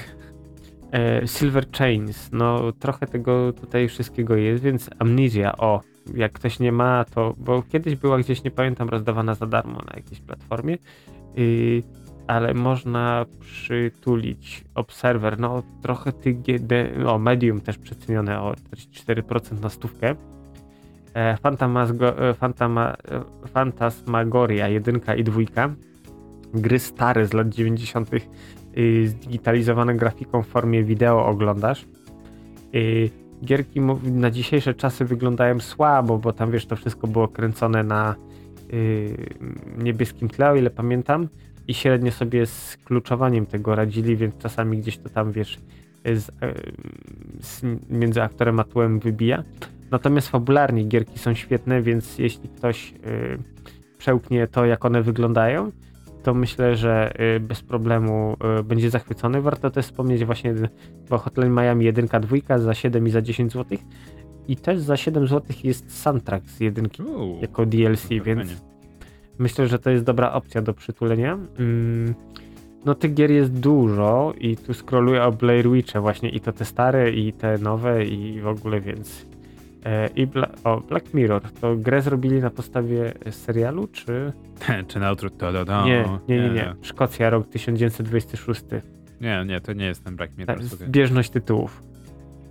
E, Silver Chains, no trochę tego tutaj wszystkiego jest, więc Amnesia, o, jak ktoś nie ma, to, bo kiedyś była gdzieś, nie pamiętam, rozdawana za darmo na jakiejś platformie, yy, ale można przytulić Observer, no trochę tych GD, o Medium też przecenione o 44% na stówkę. E, e, e, Fantasmagoria 1 i 2, gry stare z lat 90 y, zdigitalizowaną grafiką w formie wideo oglądasz. Y, Gierki na dzisiejsze czasy wyglądają słabo, bo tam wiesz, to wszystko było kręcone na y, niebieskim tle, o ile pamiętam, i średnio sobie z kluczowaniem tego radzili, więc czasami gdzieś to tam wiesz, z, y, z, między aktorem a tłem wybija. Natomiast fabularnie gierki są świetne, więc jeśli ktoś y, przełknie to, jak one wyglądają, to myślę, że y, bez problemu y, będzie zachwycony. Warto też wspomnieć właśnie, bo Hotline Miami 1, 2 za 7 i za 10 zł. I też za 7 zł jest soundtrack z jedynki Uuu, jako DLC, fajnie. więc myślę, że to jest dobra opcja do przytulenia. Mm, no tych gier jest dużo i tu scrolluję o Blair Witche właśnie i to te stare i te nowe i w ogóle więc e, i Bla o, Black Mirror to grę zrobili na podstawie serialu czy Czy na outro? To, to, to. nie, nie, nie, nie. Szkocja, rok 1926. Nie, nie, to nie jest ten Black Mirror. Słuchaj. zbieżność tytułów.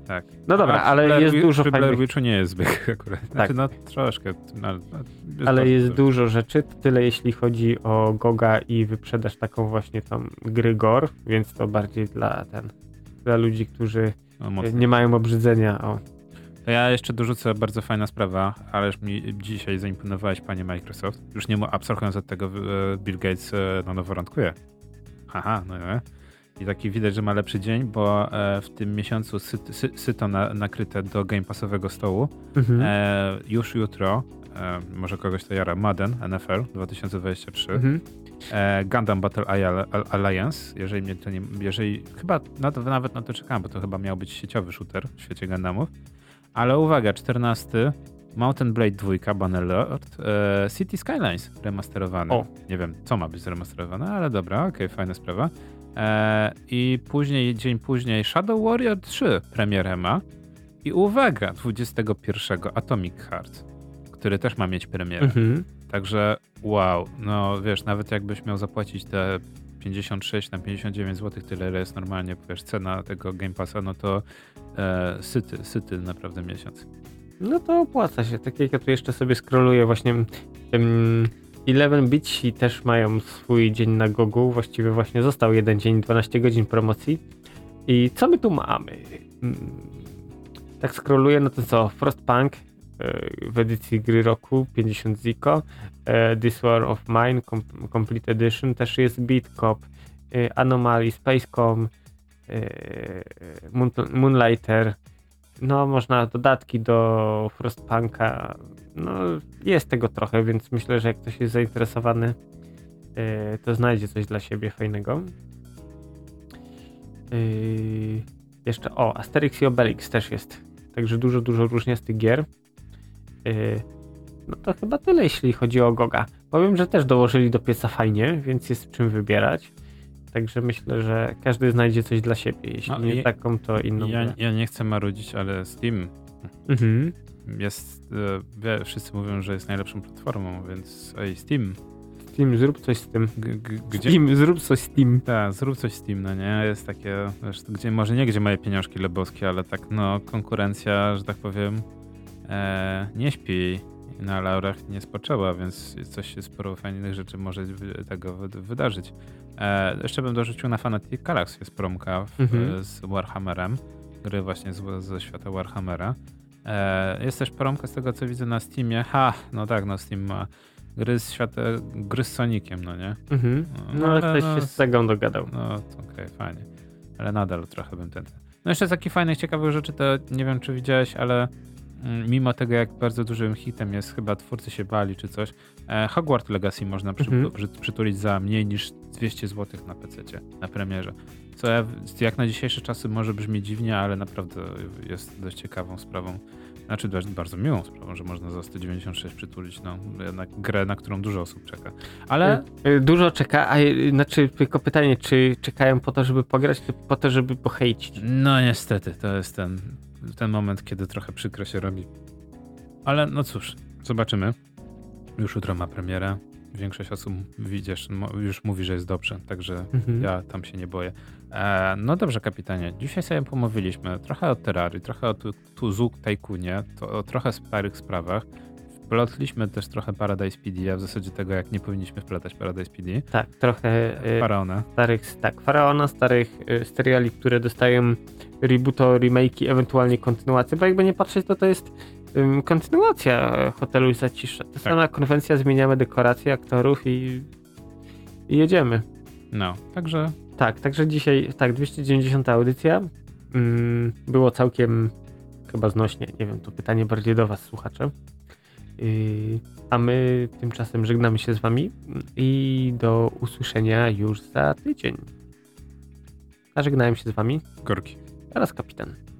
Tak. No dobra, A przy ale Blair jest dużo przy Blair fajnych, Witchu nie jest zbyt akurat. Znaczy, Tak. no troszkę. No, ale jest ale jest dużo. dużo rzeczy. Tyle jeśli chodzi o Goga i wyprzedaż taką właśnie tą gry Gor, więc to bardziej dla ten, dla ludzi, którzy No, nie mają obrzydzenia. O, To ja jeszcze dorzucę bardzo fajna sprawa, ależ mi dzisiaj zaimponowałeś, panie Microsoft. Już nie mu abstrahując od tego, e, Bill Gates e, na nowo randkuje. Haha, no nie. I taki widać, że ma lepszy dzień, bo e, w tym miesiącu sy, sy, syto na, nakryte do Game Passowego stołu. mhm. E, już jutro, e, może kogoś to jara, Madden NFL 2023. Mhm. e, Gundam Battle Alli- Al- Alliance, jeżeli mnie to nie, jeżeli, chyba na to, nawet na to czekałem, bo to chyba miał być sieciowy shooter w świecie Gundamów, ale uwaga, 14 Mountain Blade 2 Bannerlord e, City Skylines remasterowany. O. Nie wiem, co ma być zremasterowane, ale dobra, okej, fajna sprawa. E, I później, dzień później Shadow Warrior 3 premierę ma i uwaga, 21 Atomic Heart, który też ma mieć premierę. Mhm. Także wow, no wiesz, nawet jakbyś miał zapłacić te 56 na 59 zł, tyle ile jest normalnie, wiesz, cena tego Game Passa, no to e, syty, syty naprawdę miesiąc. No to opłaca się. Tak jak ja tu jeszcze sobie scrolluję właśnie tym 11 Bitsi też mają swój dzień na Gogu. Właściwie właśnie został jeden dzień, 12 godzin promocji. I co my tu mamy? Mm, Tak scrolluję, no to co? Frostpunk e, w edycji gry roku 50 Zico. e, This War of Mine Com- Complete Edition też jest Beat Cop, e, Anomaly, Spacecom, Moon, Moonlighter. No, można dodatki do Frostpunka. No, jest tego trochę, więc myślę, że jak ktoś jest zainteresowany, e, to znajdzie coś dla siebie fajnego. Yy, jeszcze, o, Asterix i Obelix też jest. Także dużo, dużo różniastych gier. Yy, no to chyba tyle, jeśli chodzi o Goga. Powiem, że też dołożyli do pieca fajnie, więc jest czym wybierać. Także myślę, że każdy znajdzie coś dla siebie. Jeśli No, nie je- taką, to inną. Ja, ja nie chcę marudzić, ale Steam Mhm. jest, e, wszyscy mówią, że jest najlepszą platformą, więc ej, Steam, Steam, zrób coś z tym. g- gdzie... Steam, zrób coś z Steam. Tak, zrób coś Steam, no nie? Jest takie, wiesz, gdzie, może nie gdzie moje pieniążki lebowskie, ale tak, no, konkurencja, że tak powiem, e, nie śpi na laurach nie spoczęła, więc coś się sporo fajnych rzeczy może tego wy, wydarzyć. E, jeszcze bym dorzucił na Fanatic Galaxy jest promka w, Mhm. z Warhammerem, gry właśnie z, ze świata Warhammera. E, jest też promka z tego, co widzę na Steamie. Ha, no tak, no Steam ma gry z świata, gry z Soniciem, no nie? Mhm. No, No ale ktoś no, się z Segą dogadał. no, to okej, fajnie. Ale nadal trochę bym ten. No jeszcze z takich fajnych, ciekawych rzeczy, to nie wiem, czy widziałeś, ale mimo tego, jak bardzo dużym hitem jest, chyba twórcy się bali czy coś, e, Hogwarts Legacy można przy, Mhm. przy, przytulić za mniej niż 200 zł na PC na premierze. Co ja, jak na dzisiejsze czasy może brzmi dziwnie, ale naprawdę jest dość ciekawą sprawą. Znaczy dość bardzo miłą sprawą, że można za 196 przytulić no, jednak grę, na którą dużo osób czeka. Ale Y, y, Dużo czeka, a y, znaczy tylko pytanie, czy czekają po to, żeby pograć, czy po to, żeby pohejcić? No niestety, to jest ten, ten moment, kiedy trochę przykro się robi. Ale no cóż, zobaczymy. Już jutro ma premierę. Większość osób widzisz, już mówi, że jest dobrze, także Mhm. ja tam się nie boję. E, no dobrze, kapitanie. Dzisiaj sobie pomówiliśmy trochę o Terrarii, trochę o tu- Tuzu Tajkunie, to o trochę starych sprawach. Wplotliśmy też trochę Paradise PD, a w zasadzie tego, jak nie powinniśmy wplatać Paradise PD. Tak, trochę y, Faraona. starych, tak, Faraona, starych y, seriali, które dostają rebooto, remake'i, ewentualnie kontynuację, bo jakby nie patrzeć, to to jest kontynuacja Hotelu i Zacisza. Tak. Ta sama konwencja, zmieniamy dekoracje, aktorów i, i jedziemy. No, także Tak, także dzisiaj, tak, 290 audycja. Mm, było całkiem chyba znośnie. Nie wiem, to pytanie bardziej do Was, słuchacze. A my tymczasem żegnamy się z Wami i do usłyszenia już za tydzień. A żegnałem się z Wami korki. teraz kapitan.